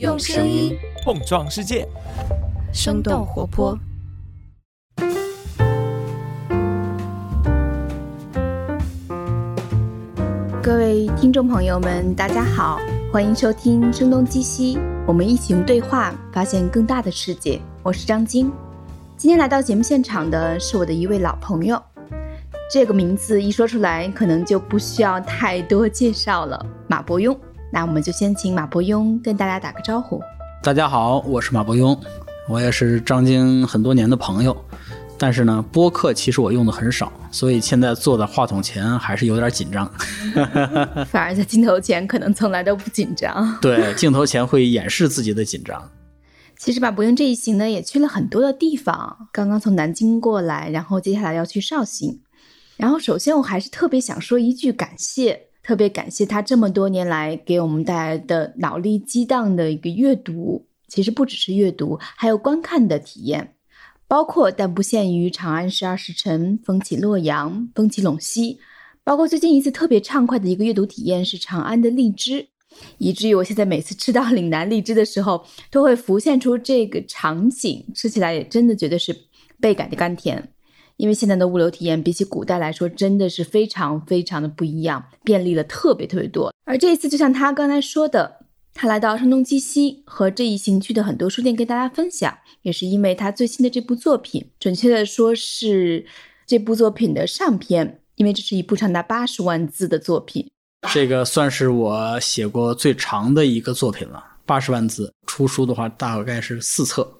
用声音碰撞世界，生动活泼。各位听众朋友们，大家好，欢迎收听《声东击西》，我们一起用对话发现更大的世界。我是张晶，今天来到节目现场的是我的一位老朋友，这个名字一说出来，可能就不需要太多介绍了，马伯庸。那我们就先请马伯庸跟大家打个招呼。大家好，我是马伯庸，我也是张晶很多年的朋友。但是呢，播客其实我用的很少，所以现在坐在话筒前还是有点紧张。反而在镜头前可能从来都不紧张。对，镜头前会掩饰自己的紧张。其实马伯庸这一行呢，也去了很多的地方。刚刚从南京过来，然后接下来要去绍兴。然后首先我还是特别想说一句感谢。特别感谢他这么多年来给我们带来的脑力激荡的一个阅读，其实不只是阅读，还有观看的体验，包括但不限于《长安十二时辰》《风起洛阳》《风起陇西》，包括最近一次特别畅快的一个阅读体验是长安的荔枝，以至于我现在每次吃到岭南荔枝的时候，都会浮现出这个场景，吃起来也真的觉得是倍感的甘甜。因为现在的物流体验比起古代来说，真的是非常非常的不一样，便利了特别特别多。而这一次，就像他刚才说的，他来到声东击西，和这一行去的很多书店跟大家分享，也是因为他最新的这部作品，准确的说是这部作品的上篇，因为这是一部长达八十万字的作品。这个算是我写过最长的一个作品了，八十万字。出书的话，大概是四册。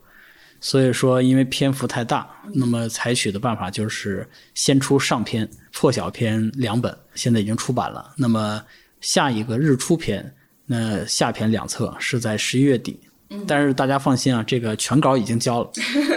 所以说，因为篇幅太大，那么采取的办法就是先出上篇，破晓篇两本，现在已经出版了。那么下一个日出篇，那下篇两册是在十一月底。但是大家放心啊，这个全稿已经交了，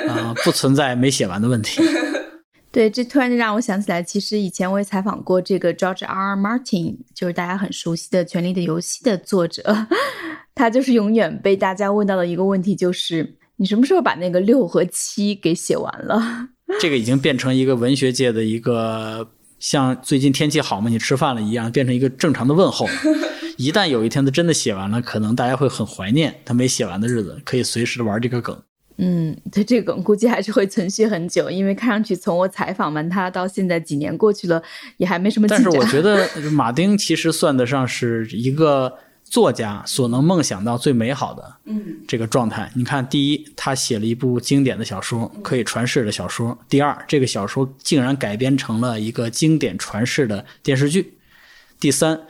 啊，不存在没写完的问题。对，这突然就让我想起来，其实以前我也采访过这个 George R. R. Martin，就是大家很熟悉的《权力的游戏》的作者，他就是永远被大家问到的一个问题就是。你什么时候把那个六和七给写完了？这个已经变成一个文学界的一个像最近天气好吗？你吃饭了一样，变成一个正常的问候。一旦有一天他真的写完了，可能大家会很怀念他没写完的日子，可以随时玩这个梗。嗯，对，这个梗估计还是会存续很久，因为看上去从我采访完他到现在几年过去了，也还没什么进展。但是我觉得 马丁其实算得上是一个。作家所能梦想到最美好的，嗯，这个状态。你看，第一，他写了一部经典的小说，可以传世的小说；第二，这个小说竟然改编成了一个经典传世的电视剧；第三，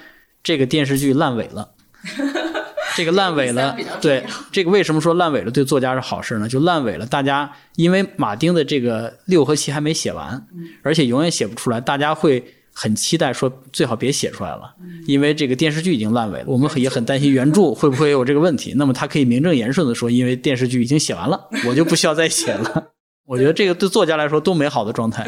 这个电视剧烂尾了。这个烂尾了，对，这个为什么说烂尾了对作家是好事呢？就烂尾了，大家因为马丁的这个六和七还没写完，而且永远写不出来，大家会。很期待说最好别写出来了，因为这个电视剧已经烂尾了。我们也很担心原著会不会有这个问题。那么他可以名正言顺的说，因为电视剧已经写完了，我就不需要再写了。我觉得这个对作家来说多美好的状态。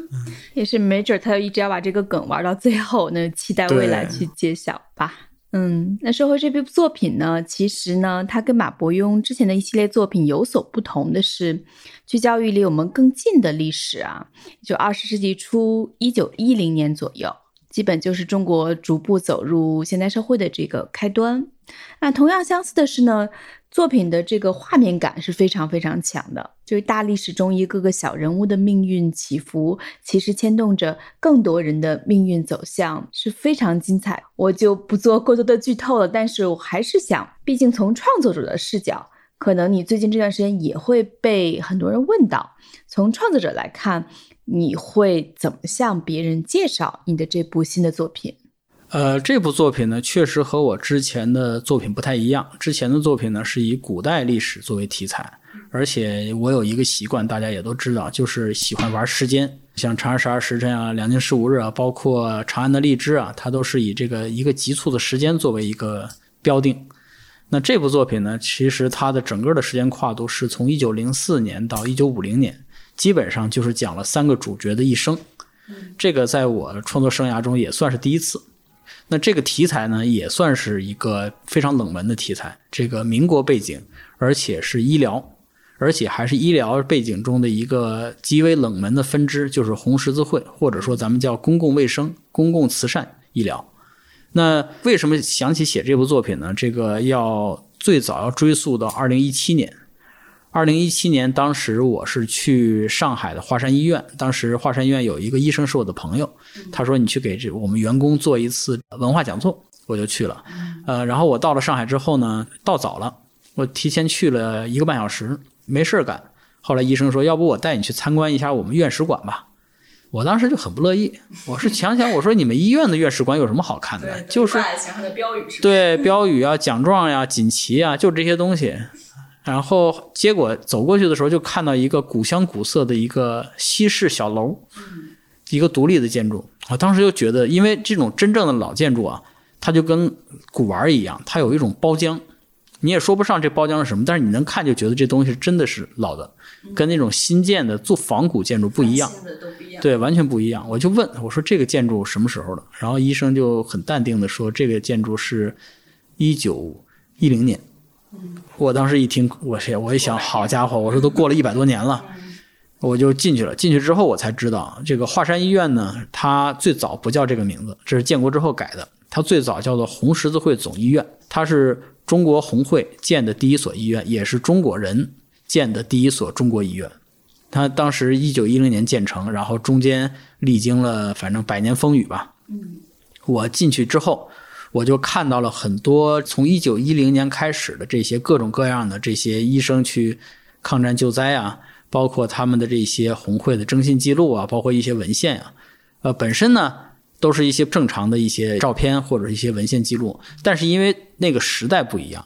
也是没准他就一直要把这个梗玩到最后，那期待未来去揭晓吧。嗯，那说回这部作品呢，其实呢，它跟马伯庸之前的一系列作品有所不同的是，聚焦于离我们更近的历史啊，就二十世纪初一九一零年左右，基本就是中国逐步走入现代社会的这个开端。那同样相似的是呢。作品的这个画面感是非常非常强的，就是大历史中一个个小人物的命运起伏，其实牵动着更多人的命运走向，是非常精彩。我就不做过多的剧透了，但是我还是想，毕竟从创作者的视角，可能你最近这段时间也会被很多人问到，从创作者来看，你会怎么向别人介绍你的这部新的作品？呃，这部作品呢，确实和我之前的作品不太一样。之前的作品呢，是以古代历史作为题材，而且我有一个习惯，大家也都知道，就是喜欢玩时间，像《长安十二时辰》啊，《两京十五日》啊，包括《长安的荔枝》啊，它都是以这个一个急促的时间作为一个标定。那这部作品呢，其实它的整个的时间跨度是从一九零四年到一九五零年，基本上就是讲了三个主角的一生。这个在我创作生涯中也算是第一次。那这个题材呢，也算是一个非常冷门的题材。这个民国背景，而且是医疗，而且还是医疗背景中的一个极为冷门的分支，就是红十字会，或者说咱们叫公共卫生、公共慈善医疗。那为什么想起写这部作品呢？这个要最早要追溯到二零一七年。二零一七年，当时我是去上海的华山医院，当时华山医院有一个医生是我的朋友，他说你去给这我们员工做一次文化讲座，我就去了。呃，然后我到了上海之后呢，到早了，我提前去了一个半小时，没事儿干。后来医生说，要不我带你去参观一下我们院史馆吧。我当时就很不乐意，我是想想，我说你们医院的院士馆有什么好看的？就是？对标语啊、奖状呀、锦旗啊，就这些东西。然后结果走过去的时候，就看到一个古香古色的一个西式小楼，一个独立的建筑。我当时就觉得，因为这种真正的老建筑啊，它就跟古玩一样，它有一种包浆，你也说不上这包浆是什么，但是你能看就觉得这东西真的是老的，跟那种新建的做仿古建筑不一样。对，完全不一样。我就问我说这个建筑什么时候的？然后医生就很淡定的说，这个建筑是一九一零年。我当时一听，我是我一想，好家伙，我说都过了一百多年了，我就进去了。进去之后，我才知道这个华山医院呢，它最早不叫这个名字，这是建国之后改的。它最早叫做红十字会总医院，它是中国红会建的第一所医院，也是中国人建的第一所中国医院。它当时一九一零年建成，然后中间历经了反正百年风雨吧。嗯，我进去之后，我就看到了很多从一九一零年开始的这些各种各样的这些医生去抗战救灾啊，包括他们的这些红会的征信记录啊，包括一些文献啊，呃，本身呢都是一些正常的一些照片或者一些文献记录，但是因为那个时代不一样，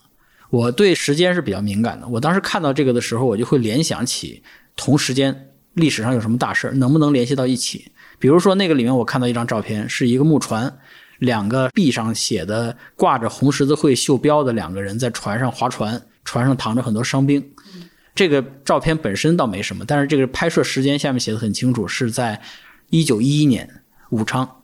我对时间是比较敏感的。我当时看到这个的时候，我就会联想起同时间历史上有什么大事儿，能不能联系到一起？比如说那个里面我看到一张照片，是一个木船。两个壁上写的挂着红十字会袖标的两个人在船上划船，船上躺着很多伤兵。这个照片本身倒没什么，但是这个拍摄时间下面写的很清楚，是在一九一一年武昌，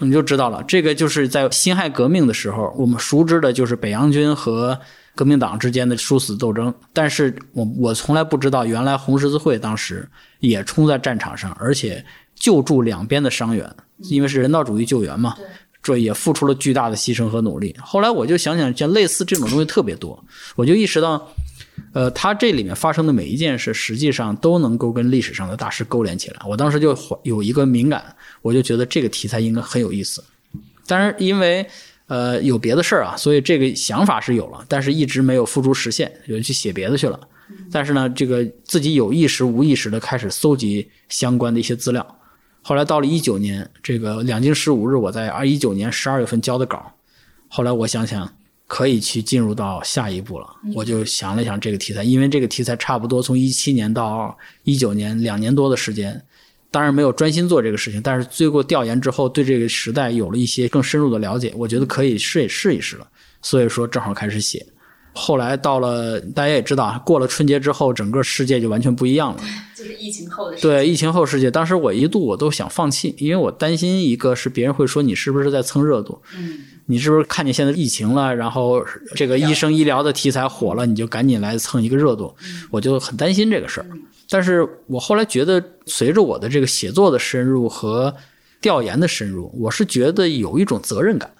你就知道了。这个就是在辛亥革命的时候，我们熟知的就是北洋军和革命党之间的殊死斗争。但是我我从来不知道，原来红十字会当时也冲在战场上，而且救助两边的伤员，因为是人道主义救援嘛。这也付出了巨大的牺牲和努力。后来我就想想，像类似这种东西特别多，我就意识到，呃，它这里面发生的每一件事，实际上都能够跟历史上的大事勾连起来。我当时就有一个敏感，我就觉得这个题材应该很有意思。但是，因为呃有别的事儿啊，所以这个想法是有了，但是一直没有付诸实现，就去写别的去了。但是呢，这个自己有意识无意识的开始搜集相关的一些资料。后来到了一九年，这个两京十五日，我在二一九年十二月份交的稿。后来我想想，可以去进入到下一步了。我就想了想这个题材，因为这个题材差不多从一七年到一九年两年多的时间，当然没有专心做这个事情，但是经过调研之后，对这个时代有了一些更深入的了解，我觉得可以试试一试了。所以说，正好开始写。后来到了，大家也知道，过了春节之后，整个世界就完全不一样了。就是疫情后的对疫情后世界，当时我一度我都想放弃，因为我担心一个是别人会说你是不是在蹭热度，嗯，你是不是看见现在疫情了，然后这个医生医疗的题材火了，你就赶紧来蹭一个热度，我就很担心这个事儿。但是我后来觉得，随着我的这个写作的深入和调研的深入，我是觉得有一种责任感。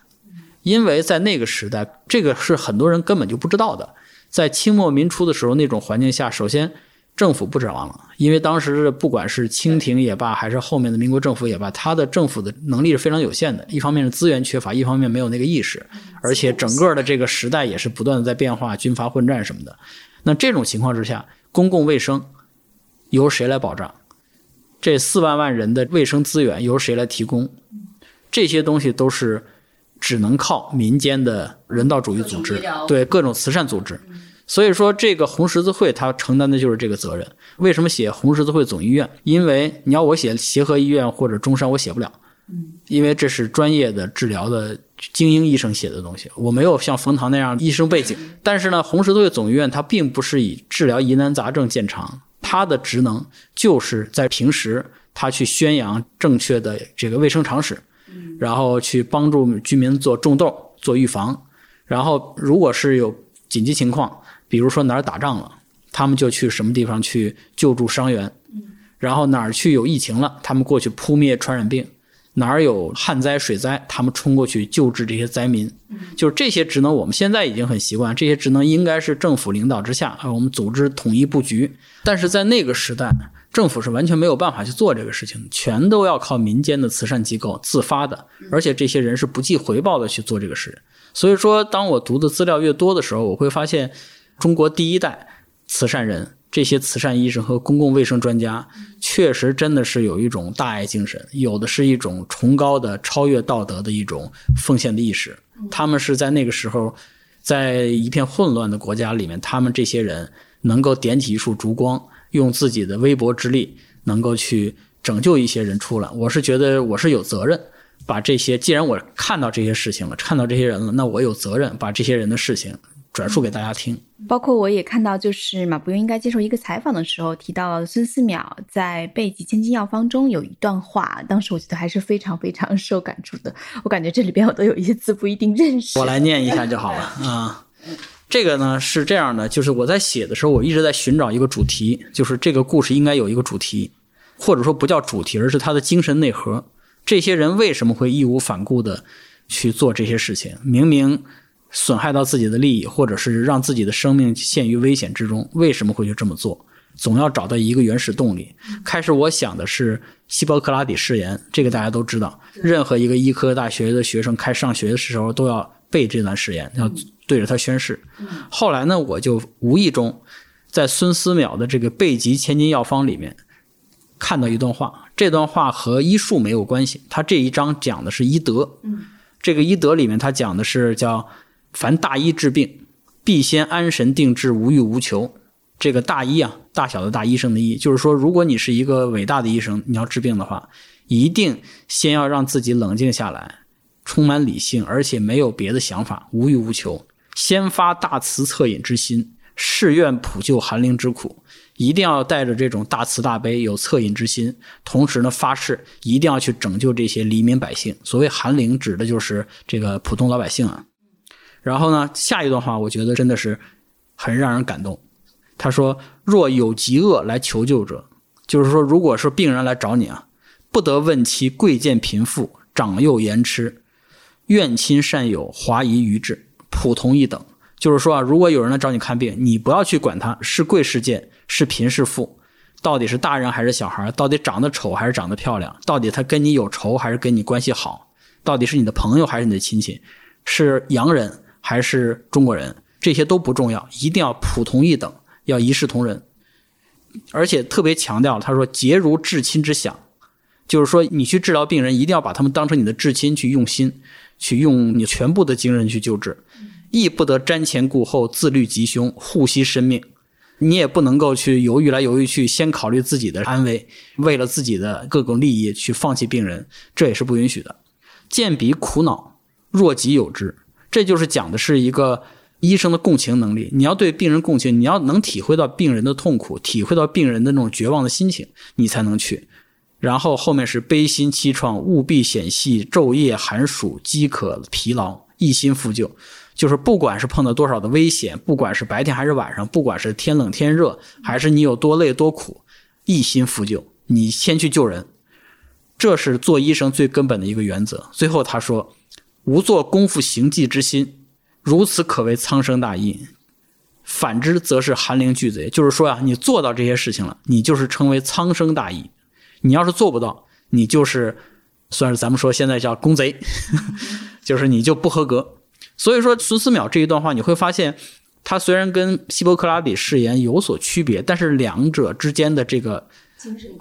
因为在那个时代，这个是很多人根本就不知道的。在清末民初的时候，那种环境下，首先政府不指望了，因为当时不管是清廷也罢，还是后面的民国政府也罢，他的政府的能力是非常有限的。一方面是资源缺乏，一方面没有那个意识，而且整个的这个时代也是不断的在变化，军阀混战什么的。那这种情况之下，公共卫生由谁来保障？这四万万人的卫生资源由谁来提供？这些东西都是。只能靠民间的人道主义组织，对各种慈善组织。所以说，这个红十字会它承担的就是这个责任。为什么写红十字会总医院？因为你要我写协和医院或者中山，我写不了，因为这是专业的治疗的精英医生写的东西，我没有像冯唐那样医生背景。但是呢，红十字会总医院它并不是以治疗疑难杂症见长，它的职能就是在平时，它去宣扬正确的这个卫生常识。然后去帮助居民做种豆、做预防，然后如果是有紧急情况，比如说哪儿打仗了，他们就去什么地方去救助伤员。然后哪儿去有疫情了，他们过去扑灭传染病。哪儿有旱灾、水灾，他们冲过去救治这些灾民。就是这些职能，我们现在已经很习惯，这些职能应该是政府领导之下啊，我们组织统一布局。但是在那个时代，政府是完全没有办法去做这个事情，全都要靠民间的慈善机构自发的，而且这些人是不计回报的去做这个事。所以说，当我读的资料越多的时候，我会发现，中国第一代慈善人。这些慈善医生和公共卫生专家，确实真的是有一种大爱精神，有的是一种崇高的、超越道德的一种奉献的意识。他们是在那个时候，在一片混乱的国家里面，他们这些人能够点起一束烛光，用自己的微薄之力，能够去拯救一些人出来。我是觉得我是有责任，把这些既然我看到这些事情了，看到这些人了，那我有责任把这些人的事情。转述给大家听，包括我也看到，就是马伯庸应该接受一个采访的时候提到了孙思邈在《备急千金药方》中有一段话，当时我觉得还是非常非常受感触的。我感觉这里边我都有一些字不一定认识，我来念一下就好了啊。这个呢是这样的，就是我在写的时候，我一直在寻找一个主题，就是这个故事应该有一个主题，或者说不叫主题，而是它的精神内核。这些人为什么会义无反顾的去做这些事情？明明。损害到自己的利益，或者是让自己的生命陷于危险之中，为什么会去这么做？总要找到一个原始动力。开始我想的是希波克拉底誓言，这个大家都知道，任何一个医科大学的学生开上学的时候都要背这段誓言，要对着他宣誓。后来呢，我就无意中在孙思邈的这个《备急千金药方》里面看到一段话，这段话和医术没有关系，他这一章讲的是医德。这个医德里面他讲的是叫。凡大医治病，必先安神定志，无欲无求。这个大医啊，大小的大医生的医，就是说，如果你是一个伟大的医生，你要治病的话，一定先要让自己冷静下来，充满理性，而且没有别的想法，无欲无求，先发大慈恻隐之心，誓愿普救寒灵之苦。一定要带着这种大慈大悲、有恻隐之心，同时呢，发誓一定要去拯救这些黎民百姓。所谓寒灵，指的就是这个普通老百姓啊。然后呢，下一段话我觉得真的是很让人感动。他说：“若有疾厄来求救者，就是说，如果是病人来找你啊，不得问其贵贱贫富、长幼言痴、怨亲善友、华夷愚智，普通一等。就是说啊，如果有人来找你看病，你不要去管他是贵是贱、是贫是富，到底是大人还是小孩，到底长得丑还是长得漂亮，到底他跟你有仇还是跟你关系好，到底是你的朋友还是你的亲戚，是洋人。”还是中国人，这些都不重要，一定要普通一等，要一视同仁。而且特别强调，他说结如至亲之想，就是说你去治疗病人，一定要把他们当成你的至亲去用心，去用你全部的精神去救治，亦不得瞻前顾后，自虑吉凶，护惜生命。你也不能够去犹豫来犹豫去，先考虑自己的安危，为了自己的各种利益去放弃病人，这也是不允许的。见彼苦恼，若己有之。这就是讲的是一个医生的共情能力。你要对病人共情，你要能体会到病人的痛苦，体会到病人的那种绝望的心情，你才能去。然后后面是悲心凄怆，务必险系，昼夜寒暑，饥渴疲劳，一心复救。就是不管是碰到多少的危险，不管是白天还是晚上，不管是天冷天热，还是你有多累多苦，一心复救，你先去救人。这是做医生最根本的一个原则。最后他说。无做功夫行迹之心，如此可谓苍生大义；反之，则是寒灵巨贼。就是说呀，你做到这些事情了，你就是称为苍生大义；你要是做不到，你就是算是咱们说现在叫公贼，就是你就不合格。所以说，孙思邈这一段话，你会发现，他虽然跟希波克拉底誓言有所区别，但是两者之间的这个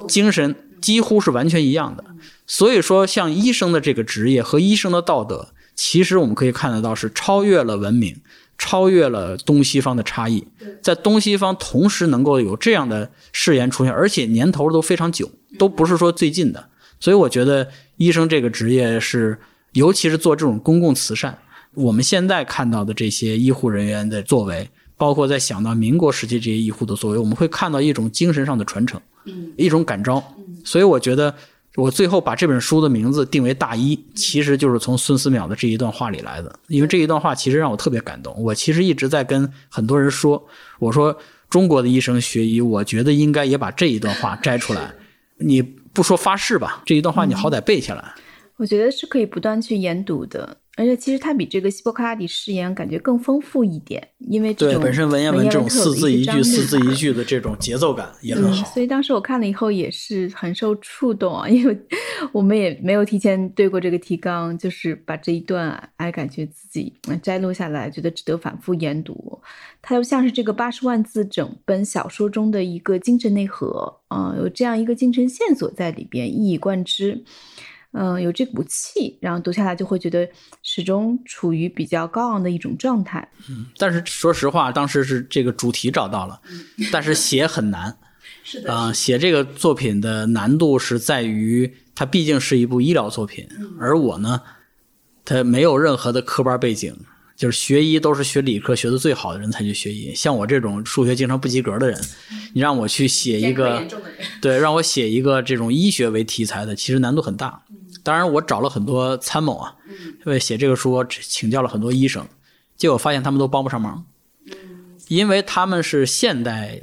精神几乎是完全一样的。所以说，像医生的这个职业和医生的道德。其实我们可以看得到，是超越了文明，超越了东西方的差异，在东西方同时能够有这样的誓言出现，而且年头都非常久，都不是说最近的。所以我觉得医生这个职业是，尤其是做这种公共慈善，我们现在看到的这些医护人员的作为，包括在想到民国时期这些医护的作为，我们会看到一种精神上的传承，一种感召。所以我觉得。我最后把这本书的名字定为《大医》，其实就是从孙思邈的这一段话里来的。因为这一段话其实让我特别感动。我其实一直在跟很多人说，我说中国的医生学医，我觉得应该也把这一段话摘出来。你不说发誓吧，这一段话你好歹背下来。我觉得是可以不断去研读的，而且其实它比这个希波克拉底誓言感觉更丰富一点，因为这对种本身文言文这种四字一句、四字一句的这种节奏感也很嗯，好。所以当时我看了以后也是很受触动啊，因为 我们也没有提前对过这个提纲，就是把这一段啊哎感觉自己嗯摘录下来，觉得值得反复研读。它就像是这个八十万字整本小说中的一个精神内核，啊、有这样一个精神线索在里边，一以贯之。嗯、有这股气，然后读下来就会觉得始终处于比较高昂的一种状态。嗯但是说实话，当时是这个主题找到了，但是写很难 是的，啊、写这个作品的难度是在于它毕竟是一部医疗作品，而我呢，他没有任何的科班背景。就是学医都是学理科学的最好的人才去学医，像我这种数学经常不及格的人，你让我去写一个对，让我写一个这种医学为题材的，其实难度很大。当然，我找了很多参谋啊，为写这个书，请教了很多医生，结果发现他们都帮不上忙，因为他们是现代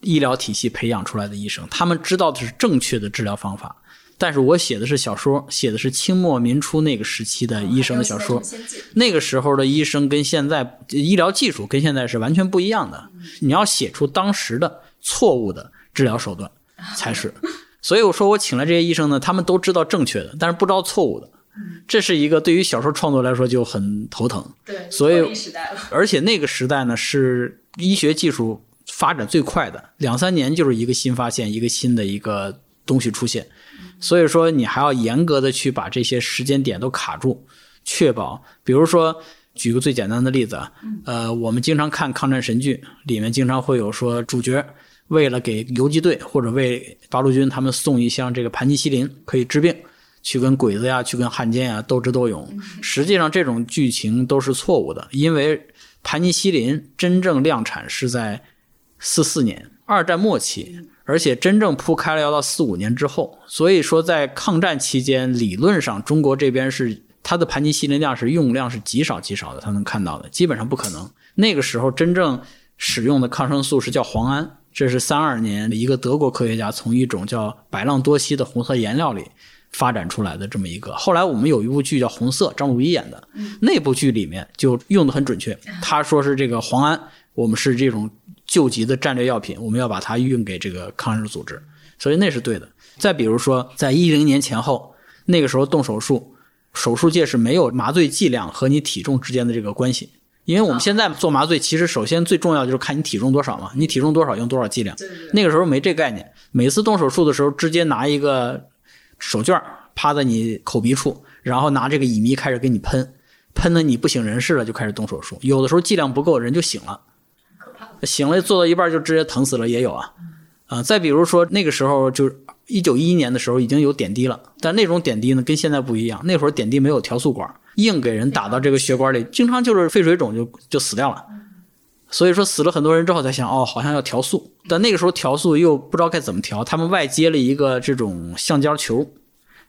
医疗体系培养出来的医生，他们知道的是正确的治疗方法。但是我写的是小说，写的是清末民初那个时期的医生的小说，那个时候的医生跟现在医疗技术跟现在是完全不一样的。你要写出当时的错误的治疗手段才是。所以我说我请来这些医生呢，他们都知道正确的，但是不知道错误的。这是一个对于小说创作来说就很头疼。对，所以而且那个时代呢是医学技术发展最快的，两三年就是一个新发现，一个新的一个东西出现。所以说你还要严格的去把这些时间点都卡住，确保，比如说。举个最简单的例子啊，呃，我们经常看抗战神剧，里面经常会有说主角为了给游击队或者为八路军他们送一箱这个盘尼西林可以治病，去跟鬼子呀，去跟汉奸呀斗智斗勇。实际上这种剧情都是错误的，因为盘尼西林真正量产是在四四年，二战末期，而且真正铺开了要到四五年之后。所以说，在抗战期间，理论上中国这边是它的盘尼西林量是用量是极少极少的，它能看到的，基本上不可能。那个时候真正使用的抗生素是叫磺胺，这是三二年的一个德国科学家从一种叫百浪多西的红色颜料里发展出来的这么一个。后来我们有一部剧叫《红色》，张鲁一演的，那部剧里面就用的很准确。他说是这个磺胺，我们是这种救急的战略药品，我们要把它运给这个抗日组织，所以那是对的。再比如说，在一零年前后，那个时候动手术，手术界是没有麻醉剂量和你体重之间的这个关系。因为我们现在做麻醉，其实首先最重要就是看你体重多少嘛，你体重多少用多少剂量。那个时候没这概念，每次动手术的时候，直接拿一个手绢儿趴在你口鼻处，然后拿这个乙醚开始给你喷，喷的你不省人事了，就开始动手术。有的时候剂量不够，人就醒了，醒了做到一半就直接疼死了也有啊。啊、再比如说那个时候就是一九一一年的时候已经有点滴了，但那种点滴呢跟现在不一样，那会儿点滴没有调速管，硬给人打到这个血管里，经常就是肺水肿就就死掉了。所以说死了很多人之后才想，哦，好像要调速，但那个时候调速又不知道该怎么调，他们外接了一个这种橡胶球，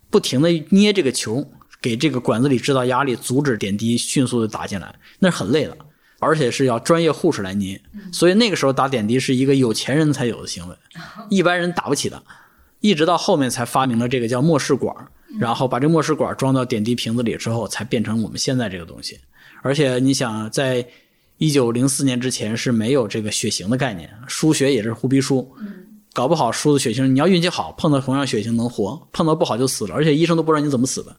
不停的捏这个球，给这个管子里制造压力，阻止点滴迅速的打进来，那是很累的，而且是要专业护士来捏，所以那个时候打点滴是一个有钱人才有的行为，一般人打不起的。一直到后面才发明了这个叫末氏管，然后把这末氏管装到点滴瓶子里之后，才变成我们现在这个东西。而且你想，在一九零四年之前是没有这个血型的概念，输血也是胡逼输，搞不好输的血型，你要运气好，碰到同样血型能活，碰到不好就死了，而且医生都不知道你怎么死的。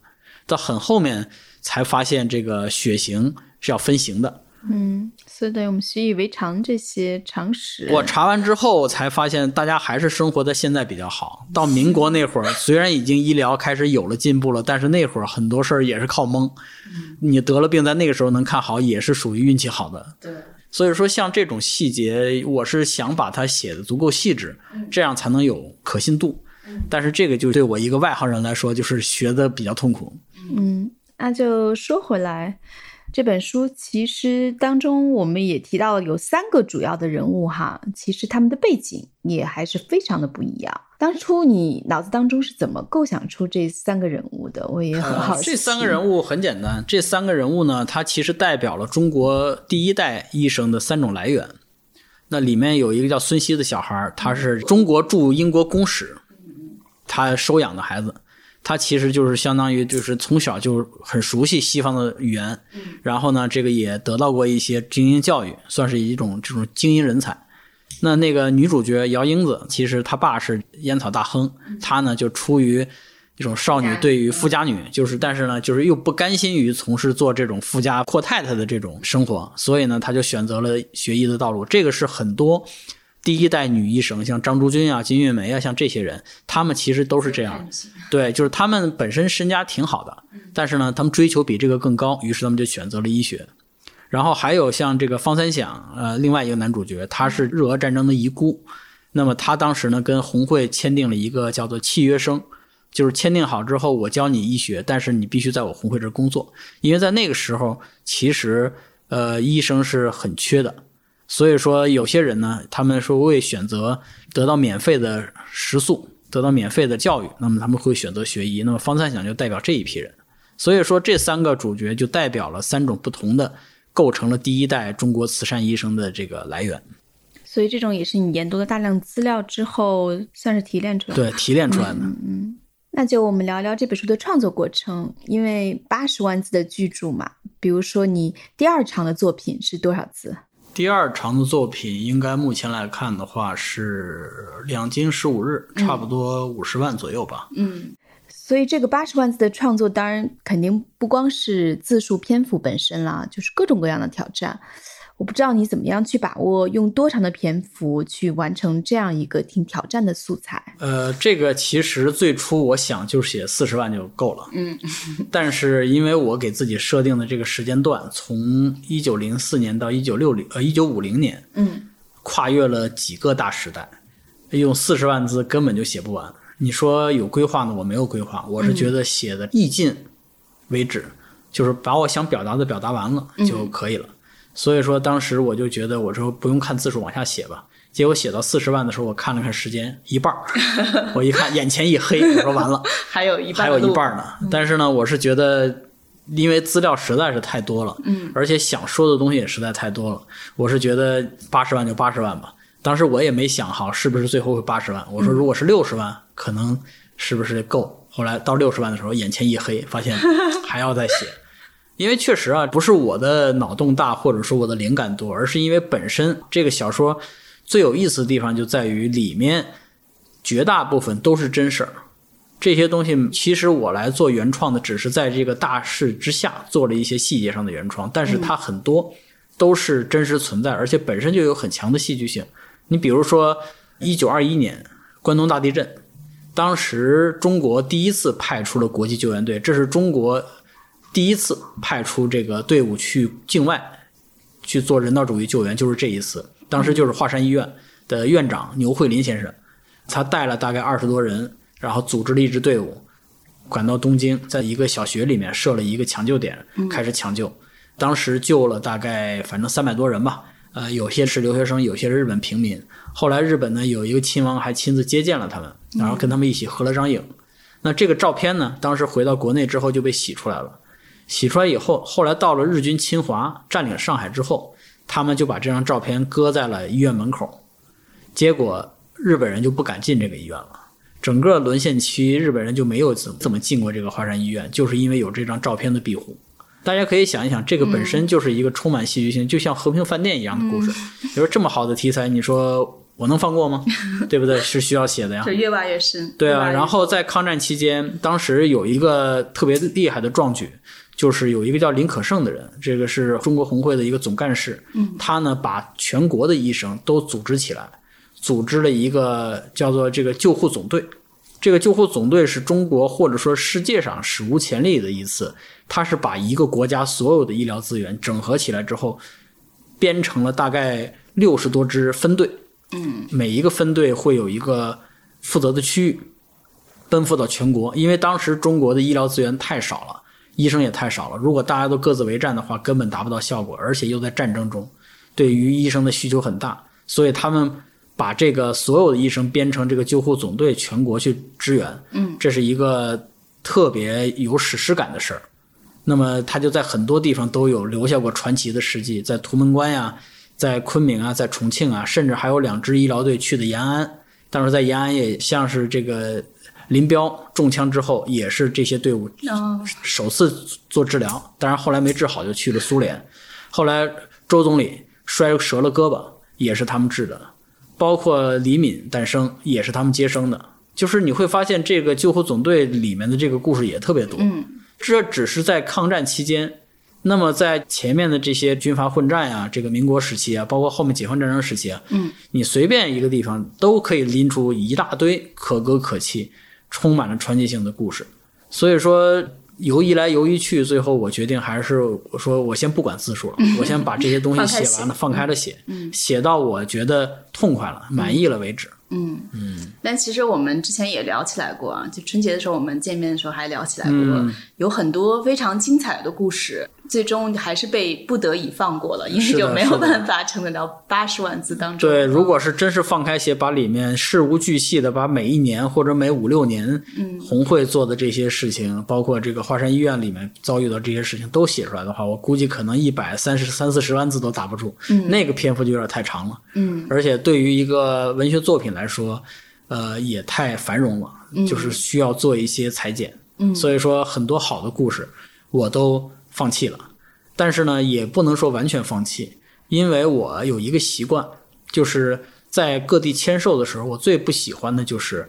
到很后面才发现这个血型是要分型的。嗯，所以等于我们习以为常这些常识。我查完之后才发现，大家还是生活在现在比较好。到民国那会儿，虽然已经医疗开始有了进步了，但是那会儿很多事儿也是靠蒙。你得了病，在那个时候能看好，也是属于运气好的。对，所以说，像这种细节，我是想把它写的足够细致，这样才能有可信度。但是这个就对我一个外行人来说，就是学的比较痛苦。嗯，那就说回来，这本书其实当中我们也提到了有三个主要的人物哈，其实他们的背景也还是非常的不一样。当初你脑子当中是怎么构想出这三个人物的？我也很好奇。呃这三个人物很简单，这三个人物呢，它其实代表了中国第一代医生的三种来源。那里面有一个叫孙熙的小孩儿，他是中国驻英国公使，他收养的孩子。他其实就是相当于就是从小就很熟悉西方的语言，然后呢，这个也得到过一些精英教育，算是一种这种精英人才。那那个女主角姚英子，其实她爸是烟草大亨，她呢就出于一种少女对于富家女，就是但是呢，就是又不甘心于从事做这种富家阔太太的这种生活，所以呢，她就选择了学医的道路。这个是很多第一代女医生，像张竹君啊、金岳梅啊，像这些人，他们其实都是这样。对，就是他们本身身家挺好的，但是呢，他们追求比这个更高，于是他们就选择了医学。然后还有像这个方三响，呃，另外一个男主角，他是日俄战争的遗孤。那么他当时呢，跟红会签订了一个叫做契约生，就是签订好之后，我教你医学，但是你必须在我红会这儿工作，因为在那个时候，其实呃医生是很缺的。所以说有些人呢，他们说会选择得到免费的食宿，得到免费的教育，那么他们会选择学医。那么方三想就代表这一批人。所以说这三个主角就代表了三种不同的。构成了第一代中国慈善医生的这个来源，所以这种也是你研读了大量资料之后算是提炼出来的。对，提炼出来的。嗯，那就我们聊聊这本书的创作过程，因为八十万字的巨著嘛。比如说，你第二长的作品是多少字？第二长的作品应该目前来看的话是两金十五日，差不多五十万左右吧。嗯。所以这个八十万字的创作，当然肯定不光是字数篇幅本身啦，就是各种各样的挑战。我不知道你怎么样去把握用多长的篇幅去完成这样一个挺挑战的素材。呃，这个其实最初我想就写四十万就够了。嗯，但是因为我给自己设定的这个时间段，从一九零四年到一九六零呃一九五零年，嗯，跨越了几个大时代，用四十万字根本就写不完。你说有规划呢？我没有规划，我是觉得写的意尽为止，就是把我想表达的表达完了就可以了。所以说当时我就觉得，我说不用看字数往下写吧。结果写到四十万的时候，我看了看时间，一半 我一看眼前一黑，我说完了，还有一半还有一半呢。但是呢，我是觉得，因为资料实在是太多了，嗯，而且想说的东西也实在太多了，我是觉得八十万就八十万吧。当时我也没想好是不是最后会八十万，我说如果是六十万，可能是不是够？后来到六十万的时候，眼前一黑，发现 还要再写，因为确实啊，不是我的脑洞大，或者说我的灵感多，而是因为本身这个小说最有意思的地方就在于里面绝大部分都是真事儿，这些东西其实我来做原创的，只是在这个大势之下做了一些细节上的原创，但是它很多都是真实存在，而且本身就有很强的戏剧性。你比如说，一九二一年关东大地震，当时中国第一次派出了国际救援队，这是中国第一次派出这个队伍去境外去做人道主义救援，就是这一次。当时就是华山医院的院长牛惠林先生，他带了大概二十多人，然后组织了一支队伍，赶到东京，在一个小学里面设了一个抢救点，开始抢救。当时救了大概反正三百多人吧。呃，有些是留学生，有些是日本平民。后来日本呢有一个亲王还亲自接见了他们，然后跟他们一起合了张影。那这个照片呢，当时回到国内之后就被洗出来了。洗出来以后，后来到了日军侵华占领上海之后，他们就把这张照片搁在了医院门口。结果日本人就不敢进这个医院了。整个沦陷区，日本人就没有怎怎么进过这个华山医院，就是因为有这张照片的庇护。大家可以想一想，这个本身就是一个充满戏剧性，就像和平饭店一样的故事。你说这么好的题材，你说我能放过吗？对不对？是需要写的呀。就越挖越深。对啊，然后在抗战期间，当时有一个特别厉害的壮举，就是有一个叫林可胜的人，这个是中国红会的一个总干事。嗯。他呢，把全国的医生都组织起来，组织了一个叫做这个救护总队。这个救护总队是中国或者说世界上史无前例的一次。他是把一个国家所有的医疗资源整合起来之后，编成了大概六十多支分队。嗯，每一个分队会有一个负责的区域，奔赴到全国。因为当时中国的医疗资源太少了，医生也太少了。如果大家都各自为战的话，根本达不到效果，而且又在战争中，对于医生的需求很大。所以他们把这个所有的医生编成这个救护总队，全国去支援。嗯，这是一个特别有史诗感的事儿。那么他就在很多地方都有留下过传奇的事迹，在图门关呀，在昆明啊，在重庆啊，甚至还有两支医疗队去的延安。当时在延安也像是这个林彪中枪之后，也是这些队伍哦，首次做治疗，当然后来没治好就去了苏联。后来周总理摔折了胳膊，也是他们治的，包括李敏诞生也是他们接生的。就是你会发现，这个救护总队里面的这个故事也特别多。嗯，这只是在抗战期间。那么在前面的这些军阀混战呀、这个民国时期啊，包括后面解放战争时期啊，嗯，你随便一个地方都可以拎出一大堆可歌可泣、充满了传奇性的故事。所以说，游一来游一去，最后我决定还是我说我先不管字数了，我先把这些东西 写。完了，放开了写，写到我觉得痛快了、满意了为止。嗯。嗯，但其实我们之前也聊起来过啊，就春节的时候我们见面的时候还聊起来过，嗯。有很多非常精彩的故事，最终还是被不得已放过了，因为就没有办法撑得了八十万字当中。对，如果是真是放开写，把里面事无巨细的把每一年或者每五六年红会做的这些事情，包括这个华山医院里面遭遇到这些事情都写出来的话，我估计可能一百三十三四十万字都打不住，嗯那个篇幅就有点太长了。嗯，而且对于一个文学作品来说，呃，也太繁荣了，就是需要做一些裁剪。嗯，所以说很多好的故事我都放弃了，但是呢，也不能说完全放弃，因为我有一个习惯，就是在各地签售的时候，我最不喜欢的就是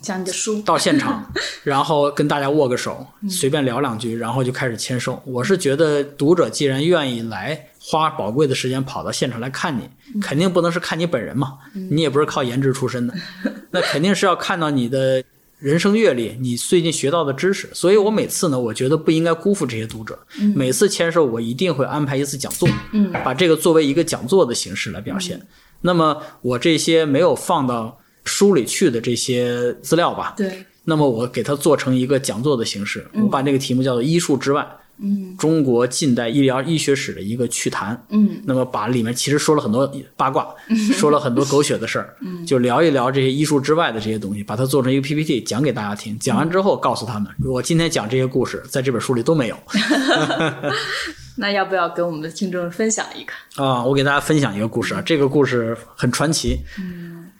讲你的书，到现场，然后跟大家握个手，随便聊两句，然后就开始签售。我是觉得读者既然愿意来花宝贵的时间跑到现场来看你，肯定不能是看你本人嘛，你也不是靠颜值出身的，那肯定是要看到你的人生阅历，你最近学到的知识。所以我每次呢，我觉得不应该辜负这些读者。每次签售，我一定会安排一次讲座，嗯把这个作为一个讲座的形式来表现。那么我这些没有放到书里去的这些资料吧，对，那么我给它做成一个讲座的形式，我把这个题目叫做“医术之外”，嗯中国近代医疗医学史的一个趣谈。嗯那么把里面其实说了很多八卦，说了很多狗血的事儿，就聊一聊这些医术之外的这些东西，把它做成一个 PPT 讲给大家听。讲完之后告诉他们，我今天讲这些故事在这本书里都没有 那要不要跟我们的听众分享一个？啊。我给大家分享一个故事啊，这个故事很传奇，嗯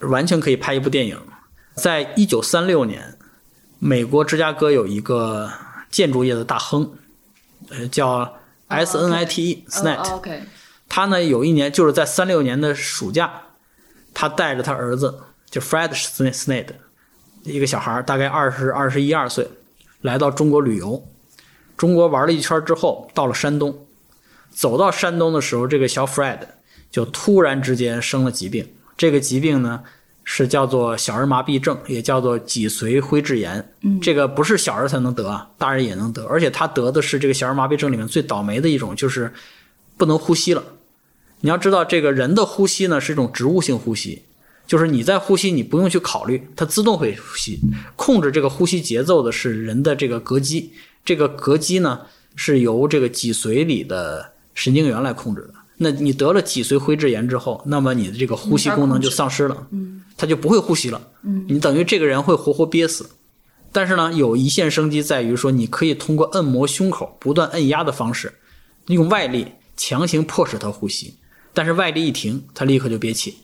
完全可以拍一部电影。在一九三六年，美国芝加哥有一个建筑业的大亨，呃，叫 S N I T E Snett。哦 OK，他呢有一年就是在三六年的暑假，他带着他儿子就 Fred Snett，一个小孩儿，大概二十二十一二岁，来到中国旅游。中国玩了一圈之后，到了山东，走到山东的时候，这个小 Fred 就突然之间生了疾病。这个疾病呢是叫做小儿麻痹症，也叫做脊髓灰质炎。嗯，这个不是小儿才能得啊，大人也能得。而且他得的是这个小儿麻痹症里面最倒霉的一种，就是不能呼吸了。你要知道，这个人的呼吸呢是一种植物性呼吸，就是你在呼吸，你不用去考虑，它自动会呼吸。控制这个呼吸节奏的是人的这个膈肌，这个膈肌呢是由这个脊髓里的神经元来控制的。那你得了脊髓灰质炎之后，那么你的这个呼吸功能就丧失了，嗯，他就不会呼吸了，嗯，你等于这个人会活活憋死。但是呢，有一线生机在于说，你可以通过按摩胸口、不断按压的方式，用外力强行迫使他呼吸。但是外力一停，他立刻就憋气。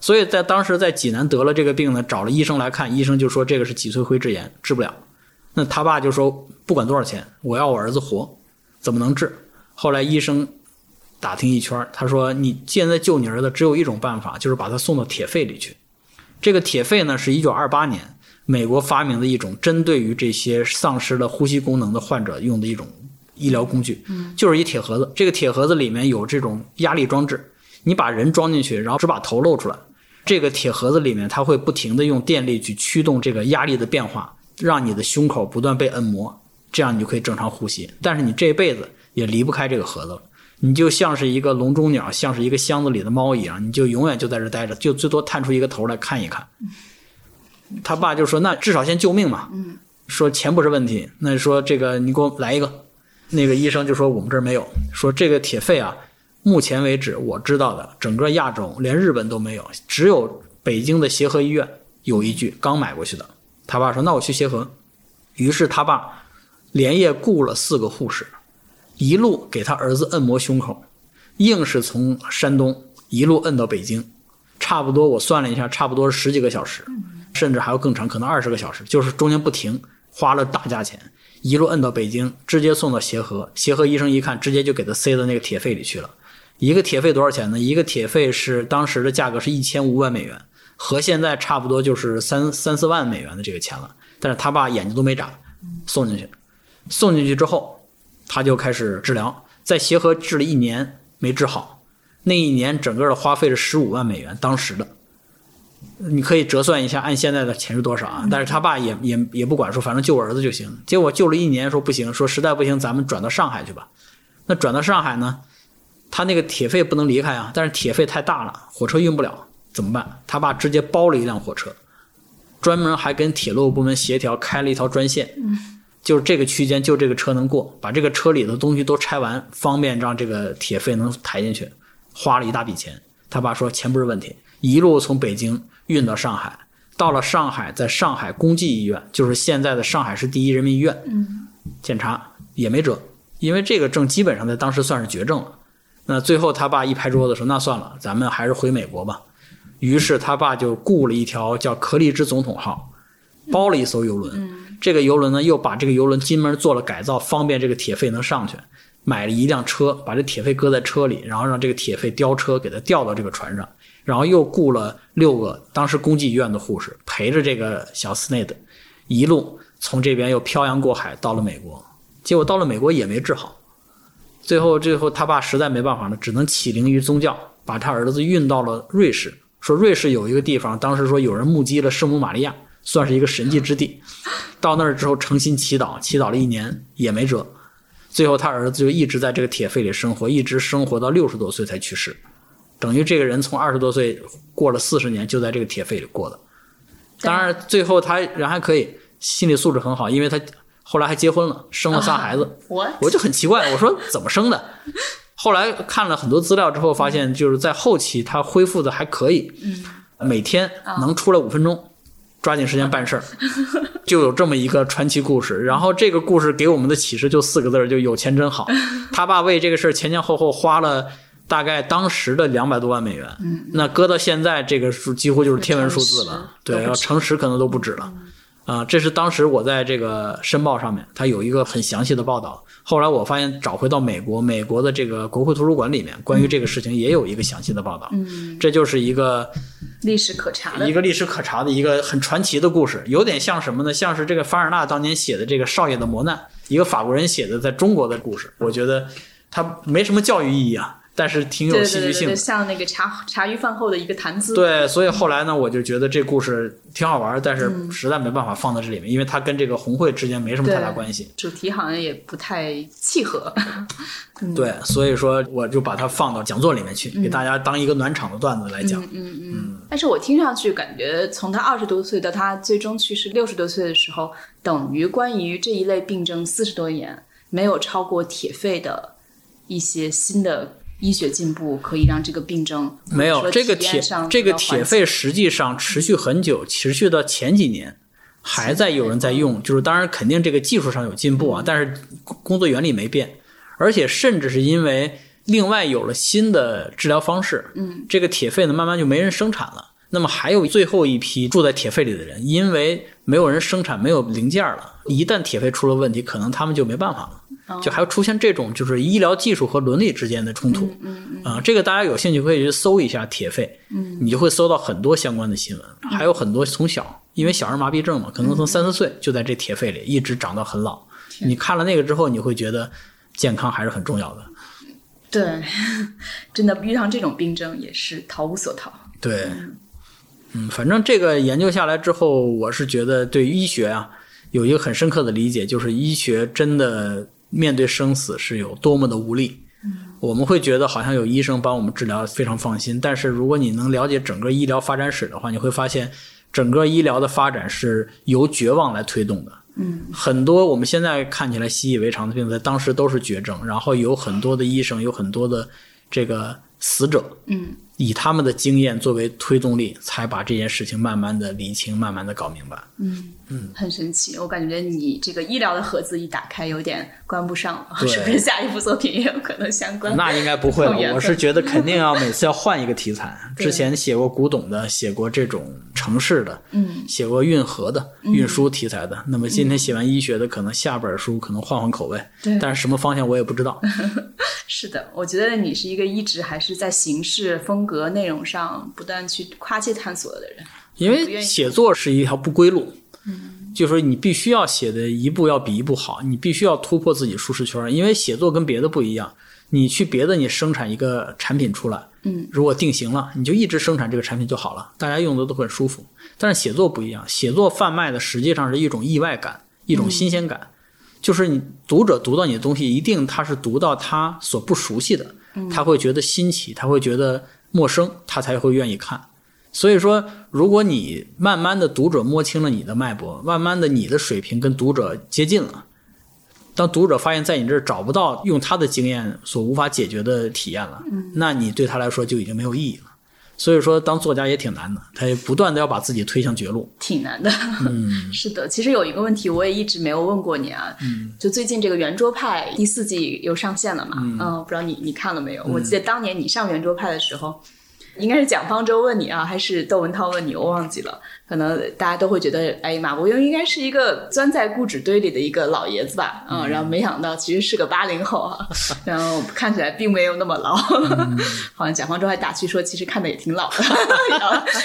所以在当时在济南得了这个病呢，找了医生来看，医生就说这个是脊髓灰质炎，治不了。那他爸就说不管多少钱，我要我儿子活，怎么能治？后来医生打听一圈，他说你现在救你儿子只有一种办法，就是把他送到铁肺里去。这个铁肺呢，是一九二八年美国发明的一种针对于这些丧失了呼吸功能的患者用的一种医疗工具，就是一铁盒子。这个铁盒子里面有这种压力装置，你把人装进去，然后只把头露出来。这个铁盒子里面，它会不停地用电力去驱动这个压力的变化，让你的胸口不断被按摩，这样你就可以正常呼吸。但是你这辈子也离不开这个盒子了，你就像是一个笼中鸟，像是一个箱子里的猫一样，你就永远就在这待着，就最多探出一个头来看一看。他爸就说：“那至少先救命嘛。”说钱不是问题，那说这个你给我来一个。那个医生就说：“我们这儿没有。”说这个铁肺啊，目前为止我知道的，整个亚洲连日本都没有，只有北京的协和医院有一具刚买过去的。他爸说：“那我去协和。”于是他爸连夜雇了四个护士，一路给他儿子按摩胸口，硬是从山东一路摁到北京，差不多我算了一下，差不多十几个小时。甚至还要更长，可能二十个小时，就是中间不停，花了大价钱，一路摁到北京，直接送到协和。协和医生一看，直接就给他塞到那个铁肺里去了。一个铁肺多少钱呢？一个铁肺是当时的价格是一千五百美元，和现在差不多就是三三四万美元的这个钱了。但是他爸眼睛都没眨，送进去，送进去之后，他就开始治疗，在协和治了一年没治好，那一年整个的花费是十五万美元，当时的。你可以折算一下，按现在的钱是多少啊？但是他爸也也也不管，说反正救我儿子就行。结果救了一年，说不行，说实在不行，咱们转到上海去吧。那转到上海呢，他那个铁肺不能离开啊，但是铁肺太大了，火车运不了，怎么办？他爸直接包了一辆火车，专门还跟铁路部门协调开了一条专线，就是这个区间就这个车能过，把这个车里的东西都拆完，方便让这个铁肺能抬进去，花了一大笔钱。他爸说钱不是问题，一路从北京。运到上海，到了上海，在上海公济医院，就是现在的上海市第一人民医院，嗯，检查也没辙，因为这个症基本上在当时算是绝症了。那最后他爸一拍桌子说：“那算了，咱们还是回美国吧。”于是他爸就雇了一条叫“克利兹总统号”，包了一艘游轮。这个游轮呢，又把这个游轮金门做了改造，方便这个铁肺能上去。买了一辆车，把这铁肺搁在车里，然后让这个铁肺吊车给他吊到这个船上。然后又雇了六个当时公济医院的护士陪着这个小斯内德，一路从这边又漂洋过海到了美国，结果到了美国也没治好，最后最后他爸实在没办法了，只能起灵于宗教，把他儿子运到了瑞士，说瑞士有一个地方，当时说有人目击了圣母玛利亚，算是一个神迹之地，到那儿之后诚心祈祷，祈祷了一年也没辙，最后他儿子就一直在这个铁肺里生活，一直生活到六十多岁才去世。等于这个人从二十多岁过了四十年，就在这个铁肺里过的。当然，最后他人还可以，心理素质很好，因为他后来还结婚了，生了仨孩子。我我就很奇怪，我说怎么生的？后来看了很多资料之后，发现就是在后期他恢复的还可以，每天能出来五分钟，抓紧时间办事儿，就有这么一个传奇故事。然后这个故事给我们的启示就四个字儿，就有钱真好。他爸为这个事儿前前后后花了。大概当时的两百多万美元，那搁到现在这个数几乎就是天文数字了。对，要乘十可能都不止了。啊，这是当时我在这个《申报》上面，它有一个很详细的报道。后来我发现找回到美国，美国的这个国会图书馆里面，关于这个事情也有一个详细的报道。嗯，这就是一个历史可查的一个历史可查的一个很传奇的故事，有点像什么呢？像是这个凡尔纳当年写的这个《少爷的磨难》，一个法国人写的在中国的故事。我觉得它没什么教育意义啊。但是挺有戏剧性的，像那个茶茶余饭后的一个谈资。对，所以后来呢，我就觉得这故事挺好玩，但是实在没办法放在这里面，因为它跟这个红会之间没什么太大关系，主题好像也不太契合。对，所以说我就把它放到讲座里面去，给大家当一个暖场的段子来讲。嗯嗯。但是我听上去感觉，从他二十多岁到他最终去世六十多岁的时候，等于关于这一类病症四十多年没有超过铁肺的一些新的。医学进步可以让这个病症没有这个铁这个铁肺实际上持续很久，持续到前几年还在有人在用，就是当然肯定这个技术上有进步啊，但是工作原理没变，而且甚至是因为另外有了新的治疗方式，嗯，这个铁肺呢慢慢就没人生产了。那么还有最后一批住在铁肺里的人，因为没有人生产，没有零件了，一旦铁肺出了问题，可能他们就没办法了。就还会出现这种就是医疗技术和伦理之间的冲突，啊，这个大家有兴趣可以去搜一下铁肺，嗯。你就会搜到很多相关的新闻，还有很多从小因为小儿麻痹症嘛，可能从三四岁就在这铁肺里一直长到很老，你看了那个之后，你会觉得健康还是很重要的。对，真的遇上这种病症也是逃无所逃。对，嗯，反正这个研究下来之后，我是觉得对医学啊有一个很深刻的理解，就是医学真的。面对生死是有多么的无力，我们会觉得好像有医生帮我们治疗非常放心。但是如果你能了解整个医疗发展史的话，你会发现整个医疗的发展是由绝望来推动的。嗯，很多我们现在看起来习以为常的病，在当时都是绝症，然后有很多的医生，有很多的这个死者。嗯，以他们的经验作为推动力，才把这件事情慢慢的理清，慢慢的搞明白。很神奇，我感觉你这个医疗的盒子一打开，有点关不上了，对是不是？下一部作品也有可能相关？那应该不会了我是觉得肯定要每次要换一个题材。之前写过古董的，写过这种城市的，嗯，写过运河的、运输题材的。那么今天写完医学的，可能下本书可能换换口味，对但是什么方向我也不知道。是的，我觉得你是一个一直还是在形式、风格、内容上不断去跨界探索的人。因为写作是一条不归路，就是说你必须要写的一步要比一步好，你必须要突破自己舒适圈。因为写作跟别的不一样，你去别的你生产一个产品出来，嗯，如果定型了，你就一直生产这个产品就好了，大家用的都很舒服。但是写作不一样，写作贩卖的实际上是一种意外感，一种新鲜感，就是你读者读到你的东西，一定他是读到他所不熟悉的，他会觉得新奇，他会觉得陌生，他才会愿意看。所以说，如果你慢慢的读者摸清了你的脉搏，慢慢的你的水平跟读者接近了，当读者发现在你这儿找不到用他的经验所无法解决的体验了，那你对他来说就已经没有意义了。所以说，当作家也挺难的，他也不断的要把自己推向绝路。挺难的，嗯 是的。其实有一个问题我也一直没有问过你啊，嗯就最近这个圆桌派第四季又上线了嘛，嗯，不知道你你看了没有？我记得当年你上圆桌派的时候，应该是蒋方舟问你啊，还是窦文涛问你，我忘记了。可能大家都会觉得，哎，马伯庸应该是一个钻在故纸堆里的一个老爷子吧，嗯，然后没想到其实是个八零后啊，然后看起来并没有那么老，好像蒋方舟还打趣说，其实看的也挺老的，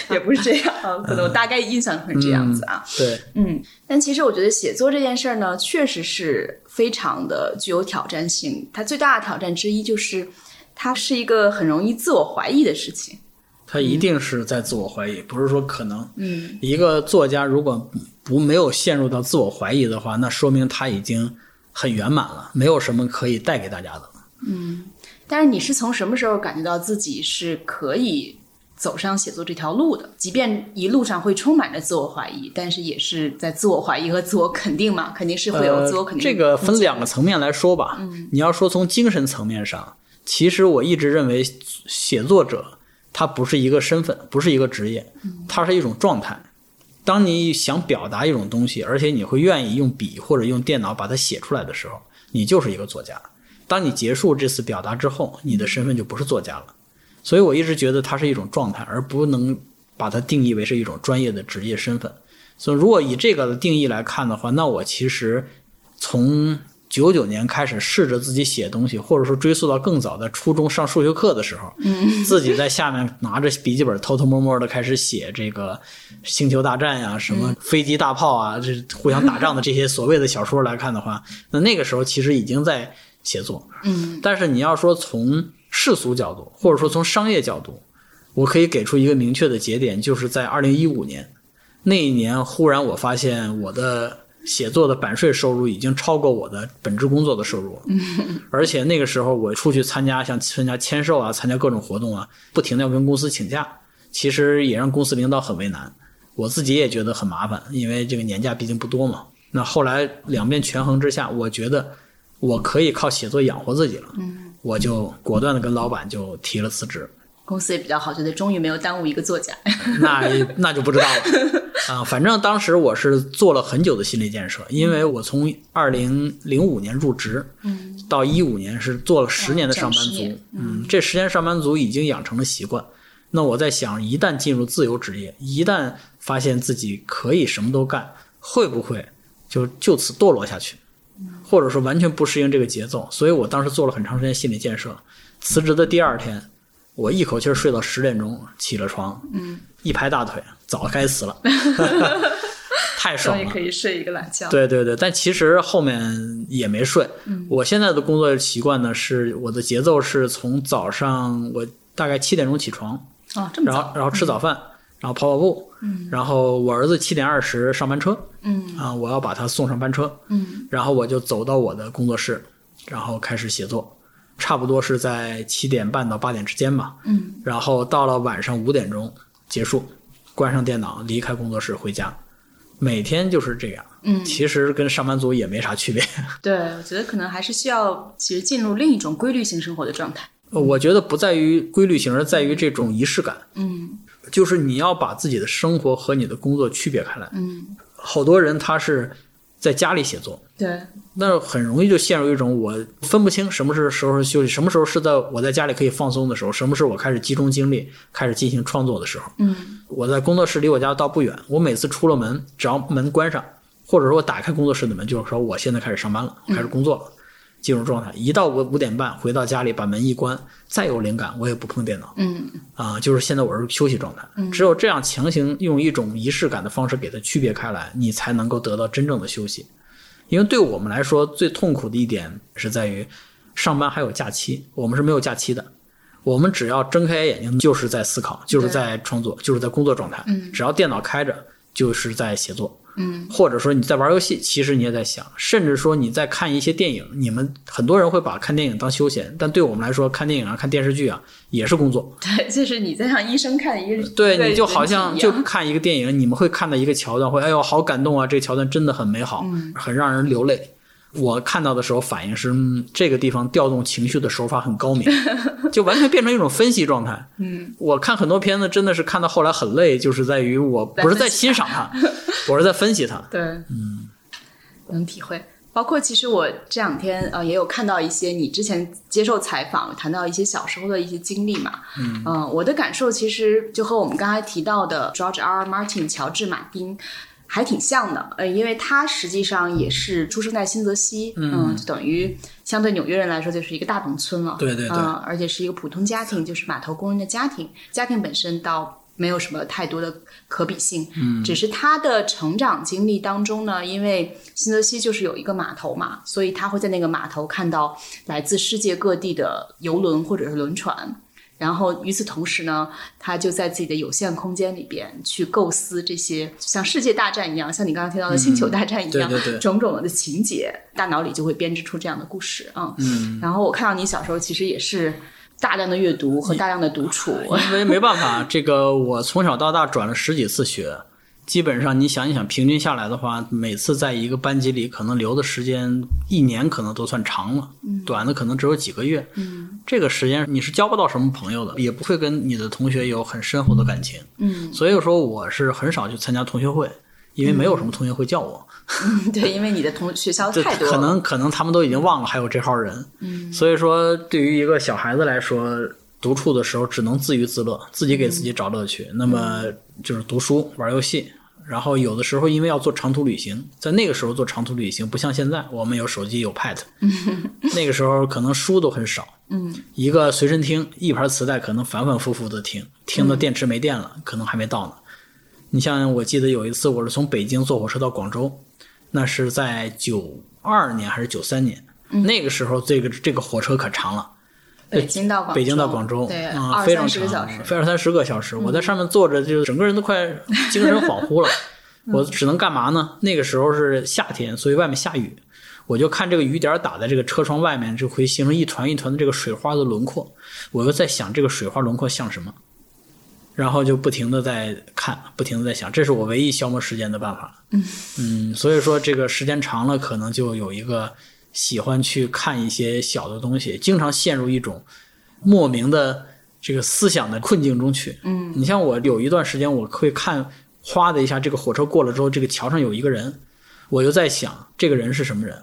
也不是这样，啊可能我大概印象是这样子啊，对，嗯，但其实我觉得写作这件事儿呢，确实是非常的具有挑战性。它最大的挑战之一就是，它是一个很容易自我怀疑的事情。他一定是在自我怀疑，不是说可能。嗯，一个作家如果不没有陷入到自我怀疑的话，那说明他已经很圆满了，没有什么可以带给大家的。嗯但是你是从什么时候感觉到自己是可以走上写作这条路的？即便一路上会充满着自我怀疑，但是也是在自我怀疑和自我肯定嘛，肯定是会有自我肯定、呃。这个分两个层面来说吧。嗯，你要说从精神层面上，其实我一直认为写作者他不是一个身份，不是一个职业，它是一种状态。当你想表达一种东西，而且你会愿意用笔或者用电脑把它写出来的时候，你就是一个作家。当你结束这次表达之后，你的身份就不是作家了。所以我一直觉得它是一种状态，而不能把它定义为是一种专业的职业身份。所以，如果以这个的定义来看的话，那我其实从九九年开始试着自己写东西，或者说追溯到更早的初中上数学课的时候，嗯，自己在下面拿着笔记本偷偷摸摸的开始写这个星球大战呀、什么飞机大炮啊，这互相打仗的这些所谓的小说来看的话，那那个时候其实已经在写作，嗯，但是你要说从世俗角度，或者说从商业角度，我可以给出一个明确的节点，就是在二零一五年。那一年，忽然我发现我的写作的版税收入已经超过我的本职工作的收入了，而且那个时候我出去参加像参加签售啊，参加各种活动啊，不停的要跟公司请假，其实也让公司领导很为难，我自己也觉得很麻烦，因为这个年假毕竟不多嘛。那后来两边权衡之下，我觉得我可以靠写作养活自己了，我就果断的跟老板就提了辞职。公司也比较好，觉得终于没有耽误一个作家。那那就不知道了啊。反正当时我是做了很久的心理建设，因为我从二零零五年入职，嗯，到一五年是做了十年的上班族嗯，这十年上班族已经养成了习惯。那我在想，一旦进入自由职业，一旦发现自己可以什么都干，会不会就就此堕落下去，或者说完全不适应这个节奏？所以我当时做了很长时间心理建设。辞职的第二天，我一口气儿睡到十点钟，起了床，嗯，一拍大腿，早该死了，太爽了可。以睡一个懒觉。对对对，但其实后面也没睡。我现在的工作习惯呢，是我的节奏是从早上我大概七点钟起床，哦，这么。然后然后吃早饭，然后跑跑步，嗯然后我儿子七点二十上班车，嗯啊，我要把他送上班车，嗯然后我就走到我的工作室，然后开始写作，差不多是在七点半到八点之间吧。嗯然后到了晚上五点钟结束，关上电脑，离开工作室回家，每天就是这样。嗯，其实跟上班族也没啥区别。对，我觉得可能还是需要其实进入另一种规律性生活的状态。呃我觉得不在于规律性，而在于这种仪式感。嗯就是你要把自己的生活和你的工作区别开来。嗯，好多人他是在家里写作，对，那很容易就陷入一种我分不清什么是时候休息，什么时候是在我在家里可以放松的时候，什么时候我开始集中精力开始进行创作的时候。嗯我在工作室离我家倒不远，我每次出了门，只要门关上，或者说我打开工作室的门，就是说我现在开始上班了，我开始工作了，进入状态。一到五五点半回到家里，把门一关，再有灵感我也不碰电脑嗯啊，就是现在我是休息状态。只有这样强行用一种仪式感的方式给它区别开来，你才能够得到真正的休息。因为对我们来说，最痛苦的一点是在于上班还有假期，我们是没有假期的。我们只要睁开眼睛，就是在思考，就是在创作，就是在工作状态。嗯只要电脑开着，就是在写作。嗯或者说你在玩游戏，其实你也在想，甚至说你在看一些电影。你们很多人会把看电影当休闲，但对我们来说，看电影啊、看电视剧啊也是工作。对，就是你在像医生看一个对，你就好像就看一个电影，你们会看到一个桥段，会哎呦好感动啊，这个桥段真的很美好，嗯很让人流泪。我看到的时候反应是，嗯，这个地方调动情绪的手法很高明，就完全变成一种分析状态。嗯，我看很多片子真的是看到后来很累，就是在于我不是在欣赏它，我是在分析它。对，嗯，能体会。包括其实我这两天呃也有看到一些你之前接受采访谈到一些小时候的一些经历嘛，嗯、我的感受其实就和我们刚才提到的 George R. R. Martin 乔治马丁还挺像的，呃，因为他实际上也是出生在新泽西，嗯，就等于相对纽约人来说就是一个大农村了，对对对嗯，而且是一个普通家庭，就是码头工人的家庭，家庭本身倒没有什么太多的可比性，嗯，只是他的成长经历当中呢，因为新泽西就是有一个码头嘛，所以他会在那个码头看到来自世界各地的游轮或者是轮船。然后与此同时呢，他就在自己的有限空间里边去构思这些像世界大战一样，像你刚刚提到的星球大战一样，对对对种种的情节，大脑里就会编织出这样的故事啊。嗯，然后我看到你小时候其实也是大量的阅读和大量的独处，因为没办法，这个我从小到大转了十几次学，基本上你想一想，平均下来的话，每次在一个班级里可能留的时间一年可能都算长了，短的可能只有几个月。嗯这个时间你是交不到什么朋友的，也不会跟你的同学有很深厚的感情。嗯，所以说我是很少去参加同学会，因为没有什么同学会叫我。对，因为你的同学校太多了，可能可能他们都已经忘了还有这号人。嗯，所以说对于一个小孩子来说，独处的时候只能自娱自乐，自己给自己找乐趣。那么就是读书、玩游戏。然后有的时候因为要做长途旅行，在那个时候做长途旅行不像现在，我们有手机有 Pad，那个时候可能书都很少，嗯，一个随身听一盘磁带可能反反复复的听，听到电池没电了，可能还没到呢。你像我记得有一次我是从北京坐火车到广州，那是在九二年还是九三年，那个时候这个这个火车可长了。北京到广州，北京到广州，对，啊、二非常长三十个小时，嗯非二三十个小时。我在上面坐着，就整个人都快精神恍惚了。嗯 我只能干嘛呢？那个时候是夏天，所以外面下雨，我就看这个雨点打在这个车窗外面，就会形成一团一团的这个水花的轮廓。我又在想这个水花轮廓像什么，然后就不停的在看，不停的在想，这是我唯一消磨时间的办法。嗯所以说这个时间长了，可能就有一个喜欢去看一些小的东西，经常陷入一种莫名的这个思想的困境中去。嗯，你像我有一段时间，我会看，哗的一下，这个火车过了之后，这个桥上有一个人，我就在想，这个人是什么人？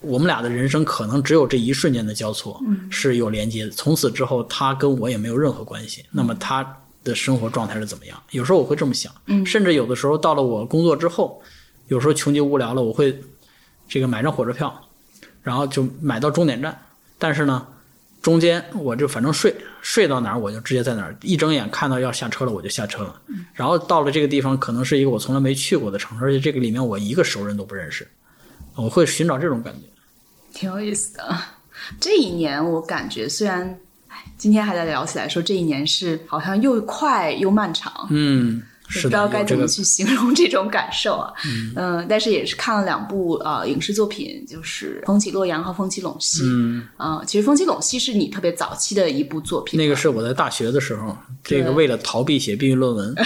我们俩的人生可能只有这一瞬间的交错，是有连接的。从此之后，他跟我也没有任何关系。那么他的生活状态是怎么样？有时候我会这么想，甚至有的时候到了我工作之后，有时候穷极无聊了，我会这个买张火车票，然后就买到终点站。但是呢，中间我就反正睡睡到哪儿我就直接在哪儿，一睁眼看到要下车了我就下车了。然后到了这个地方，可能是一个我从来没去过的城市，而且这个里面我一个熟人都不认识，我会寻找这种感觉。挺有意思的。这一年我感觉虽然，哎，今天还在聊起来说这一年是好像又快又漫长，嗯，不知道该怎么去形容这种感受啊。嗯、但是也是看了两部呃影视作品，就是《风起洛阳》和《风起陇西》。嗯，啊、其实《风起陇西》是你特别早期的一部作品，那个是我在大学的时候，这个为了逃避写毕业论文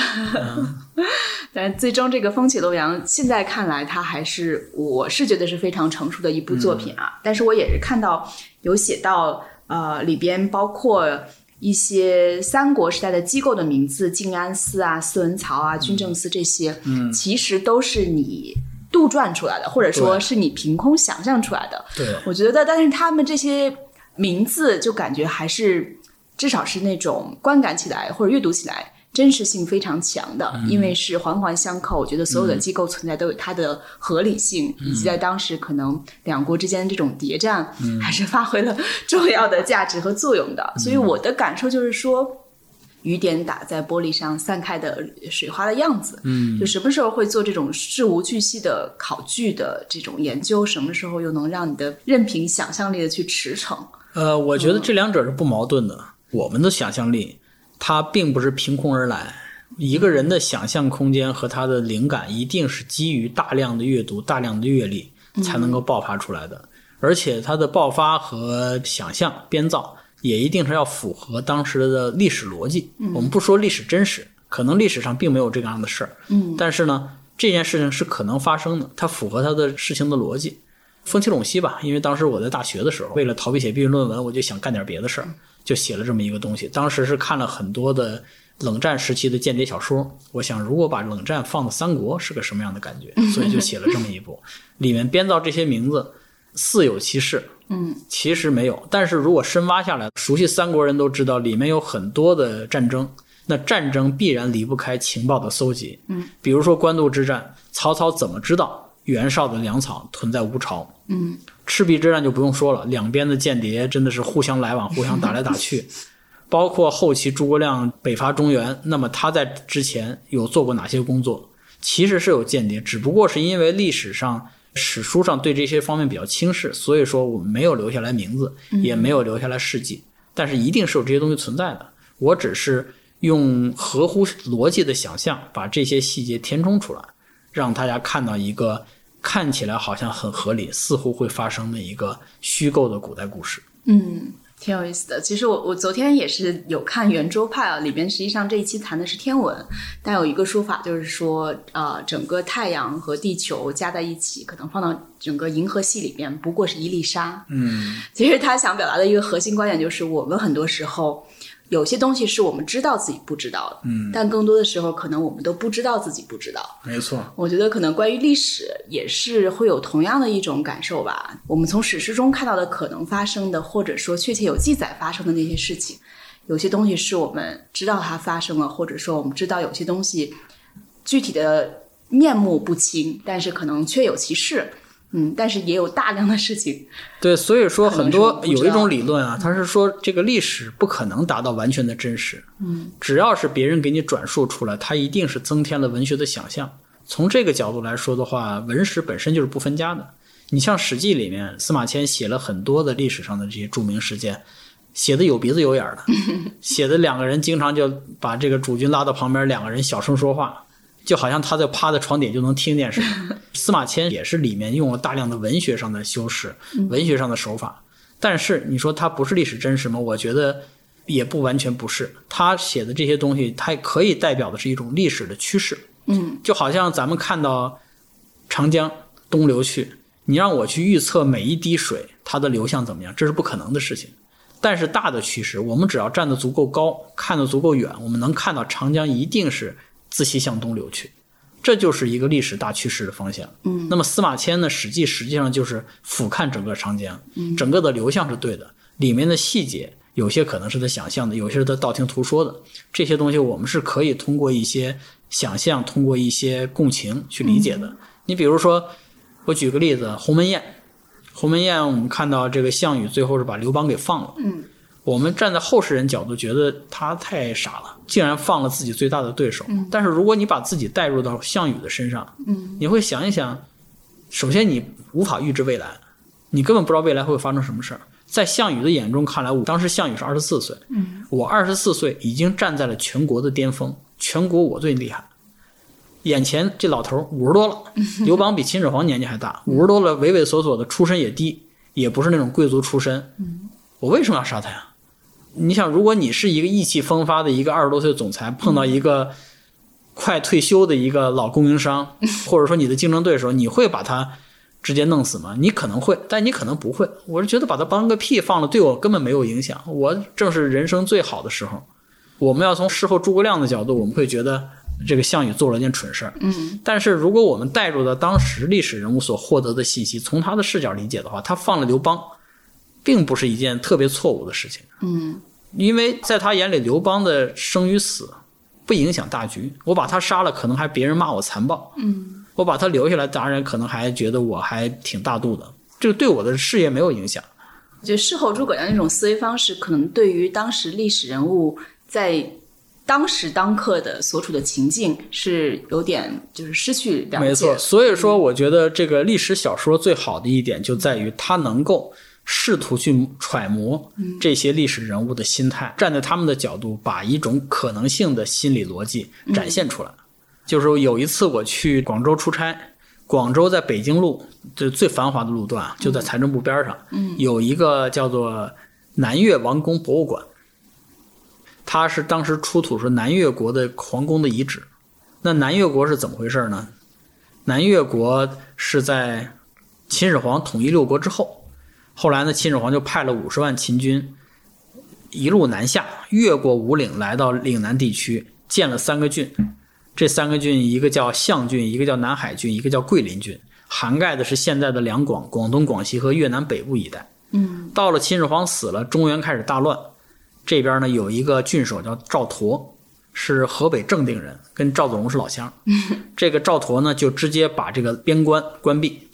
但最终这个《风起洛阳》现在看来，它还是我是觉得是非常成熟的一部作品啊。但是我也是看到有写到呃，里边包括一些三国时代的机构的名字，静安寺啊、司文曹啊、军政司这些，嗯，其实都是你杜撰出来的，或者说是你凭空想象出来的。对，我觉得，但是他们这些名字就感觉还是至少是那种观感起来或者阅读起来真实性非常强的，因为是环环相扣。我觉得所有的机构存在都有它的合理性，以及在当时可能两国之间这种谍战还是发挥了重要的价值和作用的。所以我的感受就是说。雨点打在玻璃上散开的水花的样子，嗯，就什么时候会做这种事无巨细的考据的这种研究，什么时候又能让你的任凭想象力的去驰骋？呃，我觉得这两者是不矛盾的。我们的想象力，它并不是凭空而来。一个人的想象空间和他的灵感，一定是基于大量的阅读、大量的阅历才能够爆发出来的。而且，它的爆发和想象编造，也一定是要符合当时的历史逻辑。我们不说历史真实，可能历史上并没有这样的事儿。嗯，但是呢，这件事情是可能发生的，它符合它的事情的逻辑。风起陇西吧，因为当时我在大学的时候，为了逃避写毕业论文，我就想干点别的事儿，就写了这么一个东西。当时是看了很多的冷战时期的间谍小说，我想如果把冷战放到三国是个什么样的感觉，所以就写了这么一部，里面编造这些名字似有其事，嗯，其实没有。但是如果深挖下来，熟悉三国人都知道，里面有很多的战争，那战争必然离不开情报的搜集，嗯，比如说官渡之战，曹操怎么知道袁绍的粮草屯在乌巢？嗯，赤壁之战就不用说了，两边的间谍真的是互相来往，互相打来打去。包括后期诸葛亮北伐中原，那么他在之前有做过哪些工作？其实是有间谍，只不过是因为历史上、史书上对这些方面比较轻视，所以说我们没有留下来名字，也没有留下来事迹。但是一定是有这些东西存在的。我只是用合乎逻辑的想象，把这些细节填充出来，让大家看到一个看起来好像很合理、似乎会发生的一个虚构的古代故事。嗯，挺有意思的。其实我我昨天也是有看圆桌派啊，里边实际上这一期谈的是天文，但有一个说法就是说，呃，整个太阳和地球加在一起，可能放到整个银河系里面不过是一粒沙。嗯，其实他想表达的一个核心观点就是，我们很多时候。有些东西是我们知道自己不知道的，嗯，但更多的时候，可能我们都不知道自己不知道。没错。我觉得可能关于历史也是会有同样的一种感受吧。我们从史诗中看到的可能发生的，或者说确切有记载发生的那些事情，有些东西是我们知道它发生了，或者说我们知道有些东西具体的面目不清，但是可能确有其事。嗯，但是也有大量的事情。对，所以说很多有一种理论啊，它是说这个历史不可能达到完全的真实。嗯，只要是别人给你转述出来，它一定是增添了文学的想象。从这个角度来说的话，文史本身就是不分家的。你像《史记》里面，司马迁写了很多的历史上的这些著名事件，写的有鼻子有眼儿的，写的两个人经常就把这个主君拉到旁边，两个人小声说话，就好像他在趴在床底就能听见似的。司马迁也是里面用了大量的文学上的修饰，文学上的手法。但是你说它不是历史真实吗？我觉得也不完全不是。他写的这些东西，它可以代表的是一种历史的趋势。嗯，就好像咱们看到长江东流去，你让我去预测每一滴水它的流向怎么样，这是不可能的事情。但是大的趋势，我们只要站得足够高，看得足够远，我们能看到长江一定是自西向东流去，这就是一个历史大趋势的方向。嗯，那么司马迁呢，《史记》实际上就是俯瞰整个长江，整个的流向是对的，里面的细节有些可能是他想象的，有些是他道听途说的，这些东西我们是可以通过一些想象，通过一些共情去理解的。你比如说，我举个例子，鸿门宴。鸿门宴，我们看到这个项羽最后是把刘邦给放了。嗯，我们站在后世人角度，觉得他太傻了，竟然放了自己最大的对手。嗯但是如果你把自己带入到项羽的身上，嗯，你会想一想，首先你无法预知未来，你根本不知道未来会发生什么事儿。在项羽的眼中看来，我当时项羽是二十四岁，嗯，我二十四岁已经站在了全国的巅峰，全国我最厉害。眼前这老头五十多了，刘邦比秦始皇年纪还大，五十多了，畏畏缩缩的，出身也低，也不是那种贵族出身。我为什么要杀他呀？你想，如果你是一个意气风发的一个二十多岁的总裁，碰到一个快退休的一个老供应商，或者说你的竞争对手，你会把他直接弄死吗？你可能会，但你可能不会。我是觉得把他帮个屁放了，对我根本没有影响。我正是人生最好的时候。我们要从事后诸葛亮的角度，我们会觉得这个项羽做了件蠢事儿。嗯，但是如果我们带入到当时历史人物所获得的信息，从他的视角理解的话，他放了刘邦，并不是一件特别错误的事情。嗯，因为在他眼里，刘邦的生与死不影响大局。我把他杀了，可能还别人骂我残暴。嗯，我把他留下来，当然可能还觉得我还挺大度的，这个对我的事业没有影响。就事后诸葛亮那种思维方式，可能对于当时历史人物在当时当刻的所处的情境是有点就是失去了解。没错，所以说我觉得这个历史小说最好的一点就在于它能够试图去揣摩这些历史人物的心态，站在他们的角度，把一种可能性的心理逻辑展现出来。就是有一次我去广州出差，广州在北京路这最繁华的路段，就在财政部边上，有一个叫做南越王宫博物馆。它是当时出土是南越国的皇宫的遗址。那南越国是怎么回事呢？南越国是在秦始皇统一六国之后，后来呢，秦始皇就派了五十万秦军一路南下，越过五岭，来到岭南地区，建了三个郡。这三个郡，一个叫象郡，一个叫南海郡，一个叫桂林郡，涵盖的是现在的两广、广东、广西和越南北部一带。嗯，到了秦始皇死了，中原开始大乱。这边呢有一个郡守叫赵佗，是河北正定人，跟赵子龙是老乡。这个赵佗呢就直接把这个边关关闭，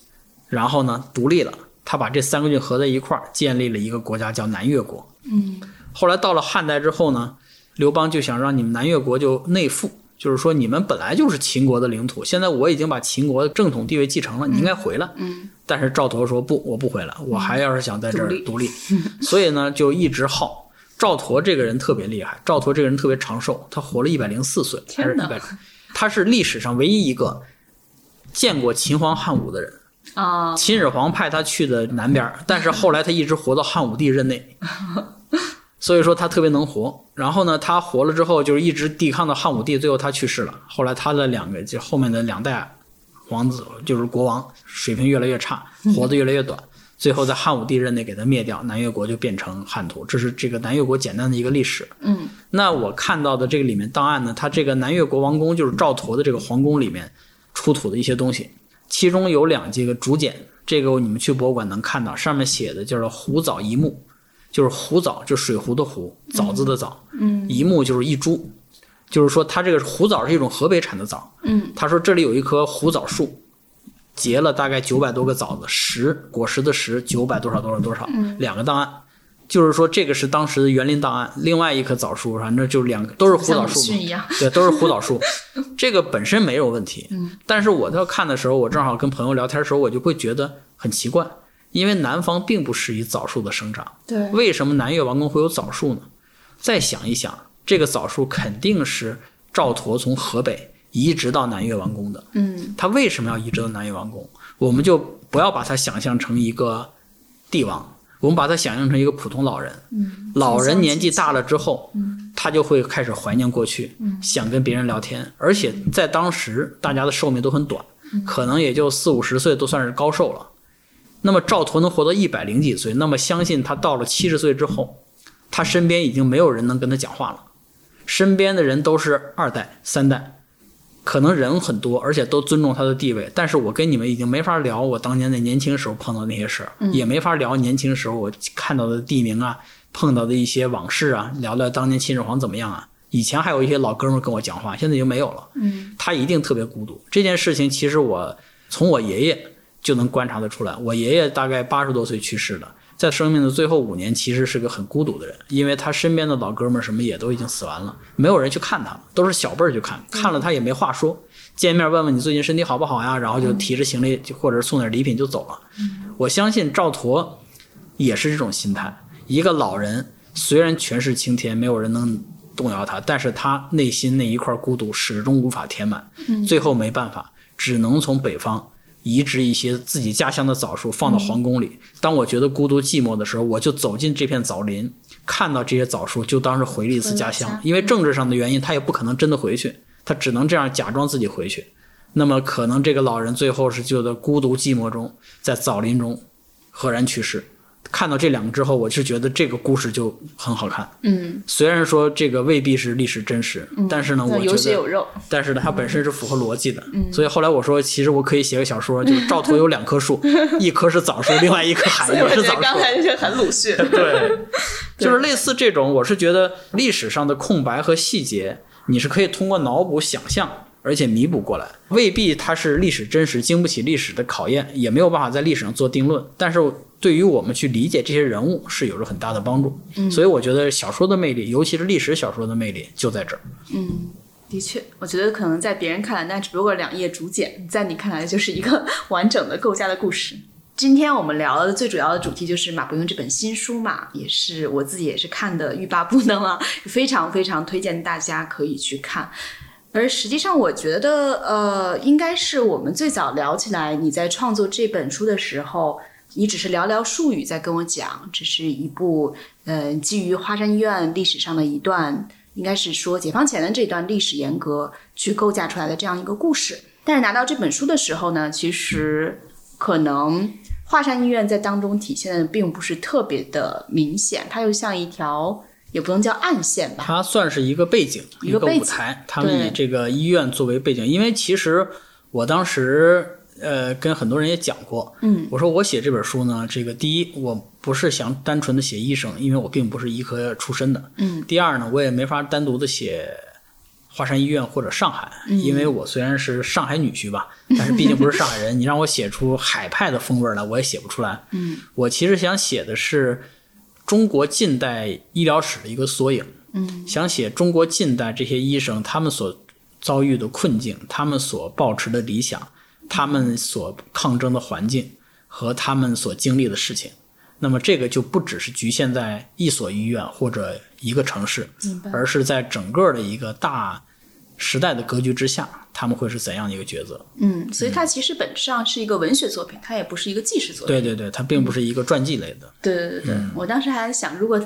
然后呢独立了。他把这三个郡合在一块儿，建立了一个国家叫南越国。嗯，后来到了汉代之后呢，刘邦就想让你们南越国就内附，就是说你们本来就是秦国的领土，现在我已经把秦国的正统地位继承了，你应该回来。嗯，但是赵佗说不，我不回来，我还要是想在这儿独立所以呢就一直耗。赵佗这个人特别厉害，赵佗这个人特别长寿，他活了一百零四岁，还是天哪一百，他是历史上唯一一个见过秦皇汉武的人。啊，秦始皇派他去的南边，但是后来他一直活到汉武帝任内，所以说他特别能活。然后呢，他活了之后就是一直抵抗到汉武帝，最后他去世了。后来他的两个就后面的两代皇子就是国王，水平越来越差，活得越来越短。最后在汉武帝任内给他灭掉，南越国就变成汉土。这是这个南越国简单的一个历史。嗯那我看到的这个里面档案呢，它这个南越国王宫就是赵佗的这个皇宫里面出土的一些东西，其中有两这个竹简，这个你们去博物馆能看到，上面写的叫做壶藻一木，就是壶藻，就水壶的壶，枣子的枣，嗯一木就是一株，就是说它这个壶藻是一种河北产的枣。嗯他说这里有一棵壶枣树，结了大概九百多个枣子，十果实的十九百多少多少多少，两个档案。就是说，这个是当时的园林档案。另外一棵枣树，反正就两个，都是胡枣树嘛。对，都是胡枣树。这个本身没有问题，嗯，但是我在看的时候，我正好跟朋友聊天的时候，我就会觉得很奇怪，因为南方并不适宜枣树的生长，对，为什么南越王宫会有枣树呢？再想一想，这个枣树肯定是赵佗从河北移植到南越王宫的。嗯他为什么要移植到南越王宫？我们就不要把它想象成一个帝王，我们把他想象成一个普通老人。嗯，老人年纪大了之后，嗯他就会开始怀念过去，想跟别人聊天，而且在当时大家的寿命都很短，可能也就四五十岁都算是高寿了。那么赵佗能活到一百零几岁，那么相信他到了七十岁之后，他身边已经没有人能跟他讲话了，身边的人都是二代、三代，可能人很多，而且都尊重他的地位。但是我跟你们已经没法聊我当年在年轻时候碰到那些事儿，也没法聊年轻时候我看到的地名啊，碰到的一些往事啊，聊聊当年秦始皇怎么样啊。以前还有一些老哥们跟我讲话，现在已经没有了。嗯他一定特别孤独。这件事情其实我从我爷爷就能观察得出来。我爷爷大概八十多岁去世的，在生命的最后五年，其实是个很孤独的人，因为他身边的老哥们儿什么也都已经死完了，没有人去看他，都是小辈儿去看，看了他也没话说，见面问问你最近身体好不好呀，然后就提着行李就或者送点礼品就走了。我相信赵佗也是这种心态，一个老人虽然权势青天，没有人能动摇他，但是他内心那一块孤独始终无法填满，最后没办法，只能从北方移植一些自己家乡的枣树放到皇宫里。当我觉得孤独寂寞的时候，我就走进这片枣林，看到这些枣树，就当是回了一次家乡。因为政治上的原因，他也不可能真的回去，他只能这样假装自己回去。那么可能这个老人最后是就在孤独寂寞中，在枣林中赫然去世。看到这两个之后，我是觉得这个故事就很好看。嗯，虽然说这个未必是历史真实，但是呢，我觉有血有得，肉。但是呢，它本身是符合逻辑的。所以后来我说，其实我可以写个小说，就是 赵佗有两棵树，一棵是枣树，另外一棵海所以我觉得也是枣树。刚才那些很鲁迅。对，就是类似这种，我是觉得历史上的空白和细节，你是可以通过脑补想象。而且弥补过来，未必它是历史真实，经不起历史的考验，也没有办法在历史上做定论。但是对于我们去理解这些人物是有着很大的帮助。所以我觉得小说的魅力，尤其是历史小说的魅力，就在这儿。嗯的确，我觉得可能在别人看来，那只不过两页竹简，在你看来就是一个完整的构架的故事。今天我们聊的最主要的主题就是马伯庸这本新书嘛，也是我自己也是看的欲罢不能了，非常非常推荐大家可以去看。而实际上，我觉得，呃，应该是我们最早聊起来，你在创作这本书的时候，你只是寥寥数语在跟我讲，这是一部，呃，基于华山医院历史上的一段，应该是说解放前的这段历史沿革去构架出来的这样一个故事。但是拿到这本书的时候呢，其实可能华山医院在当中体现的并不是特别的明显，它又像一条。也不能叫暗线吧，它算是一个背景，一个背景舞台。他们对以这个医院作为背景，因为其实我当时呃跟很多人也讲过，嗯，我说我写这本书呢，这个第一我不是想单纯的写医生，因为我并不是医科出身的，嗯。第二呢，我也没法单独的写华山医院或者上海，因为我虽然是上海女婿吧，但是毕竟不是上海人，你让我写出海派的风味来，我也写不出来。嗯，我其实想写的是中国近代医疗史的一个缩影。嗯，想写中国近代这些医生他们所遭遇的困境，他们所抱持的理想，他们所抗争的环境和他们所经历的事情。那么这个就不只是局限在一所医院或者一个城市，而是在整个的一个大时代的格局之下，他们会是怎样的一个抉择？嗯，所以它其实本质上是一个文学作品，它也不是一个纪实作品。对对对，它并不是一个传记类的。对对对对，我当时还想，如果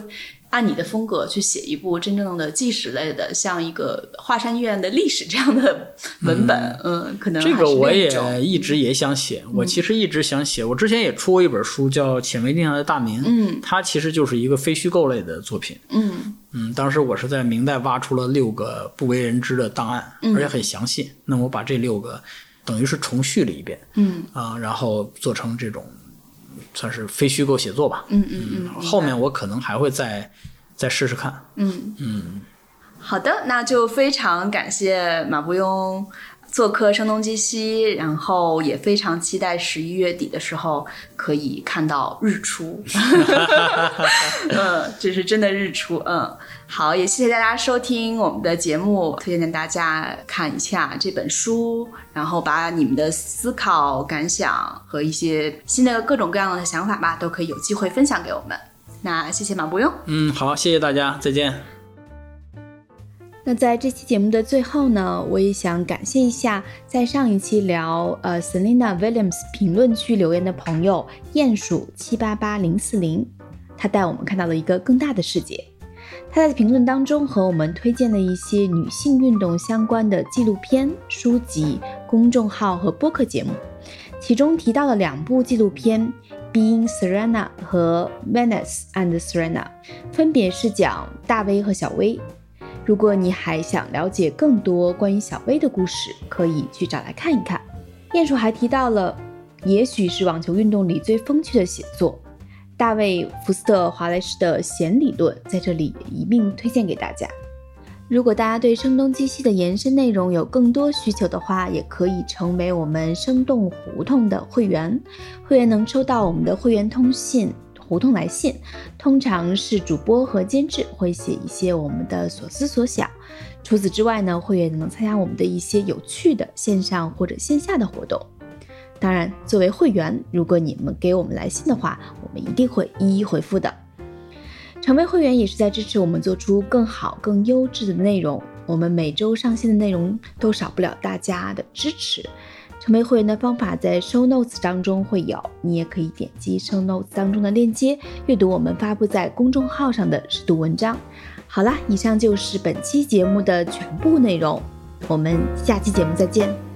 按你的风格去写一部真正的纪实类的，像一个华山医院的历史这样的文本，嗯，可能这个我也一直也想写，我其实一直想写。我之前也出过一本书，叫《浅微定下的大明》，嗯，它其实就是一个非虚构类的作品。嗯嗯，当时我是在明代挖出了六个不为人知的档案，嗯而且很详细。那么我把这六个等于是重续了一遍嗯啊，然后做成这种算是非虚构写作吧。嗯嗯嗯，后面我可能还会再再试试看。嗯嗯，好的，那就非常感谢马伯庸做客声东击西，然后也非常期待十一月底的时候可以看到日出。嗯，这是真的日出。嗯，好，也谢谢大家收听我们的节目，推荐大家看一下这本书，然后把你们的思考、感想和一些新的各种各样的想法吧，都可以有机会分享给我们。那谢谢马伯庸。嗯，好，谢谢大家，再见。那在这期节目的最后呢，我也想感谢一下在上一期聊呃 Selina Williams 评论区留言的朋友鼹鼠七八八零四零，他带我们看到了一个更大的世界。他在评论当中和我们推荐了一些女性运动相关的纪录片、书籍、公众号和播客节目，其中提到了两部纪录片。Being Serena 和 Venus and Serena，分别是讲大威和小威。如果你还想了解更多关于小威的故事，可以去找来看一看。鼹鼠还提到了，也许是网球运动里最风趣的写作——大卫·福斯特·华莱士的弦理论，在这里一并推荐给大家。如果大家对声东击西的延伸内容有更多需求的话，也可以成为我们生动胡同的会员。会员能收到我们的会员通信。胡同来信，通常是主播和监制会写一些我们的所思所想。除此之外呢，会员能参加我们的一些有趣的线上或者线下的活动。当然，作为会员，如果你们给我们来信的话，我们一定会一一回复的。成为会员也是在支持我们做出更好、更优质的内容。我们每周上线的内容都少不了大家的支持。成为会员的方法在 show notes 当中会有，你也可以点击 show notes 当中的链接，阅读我们发布在公众号上的试读文章。好啦，以上就是本期节目的全部内容，我们下期节目再见。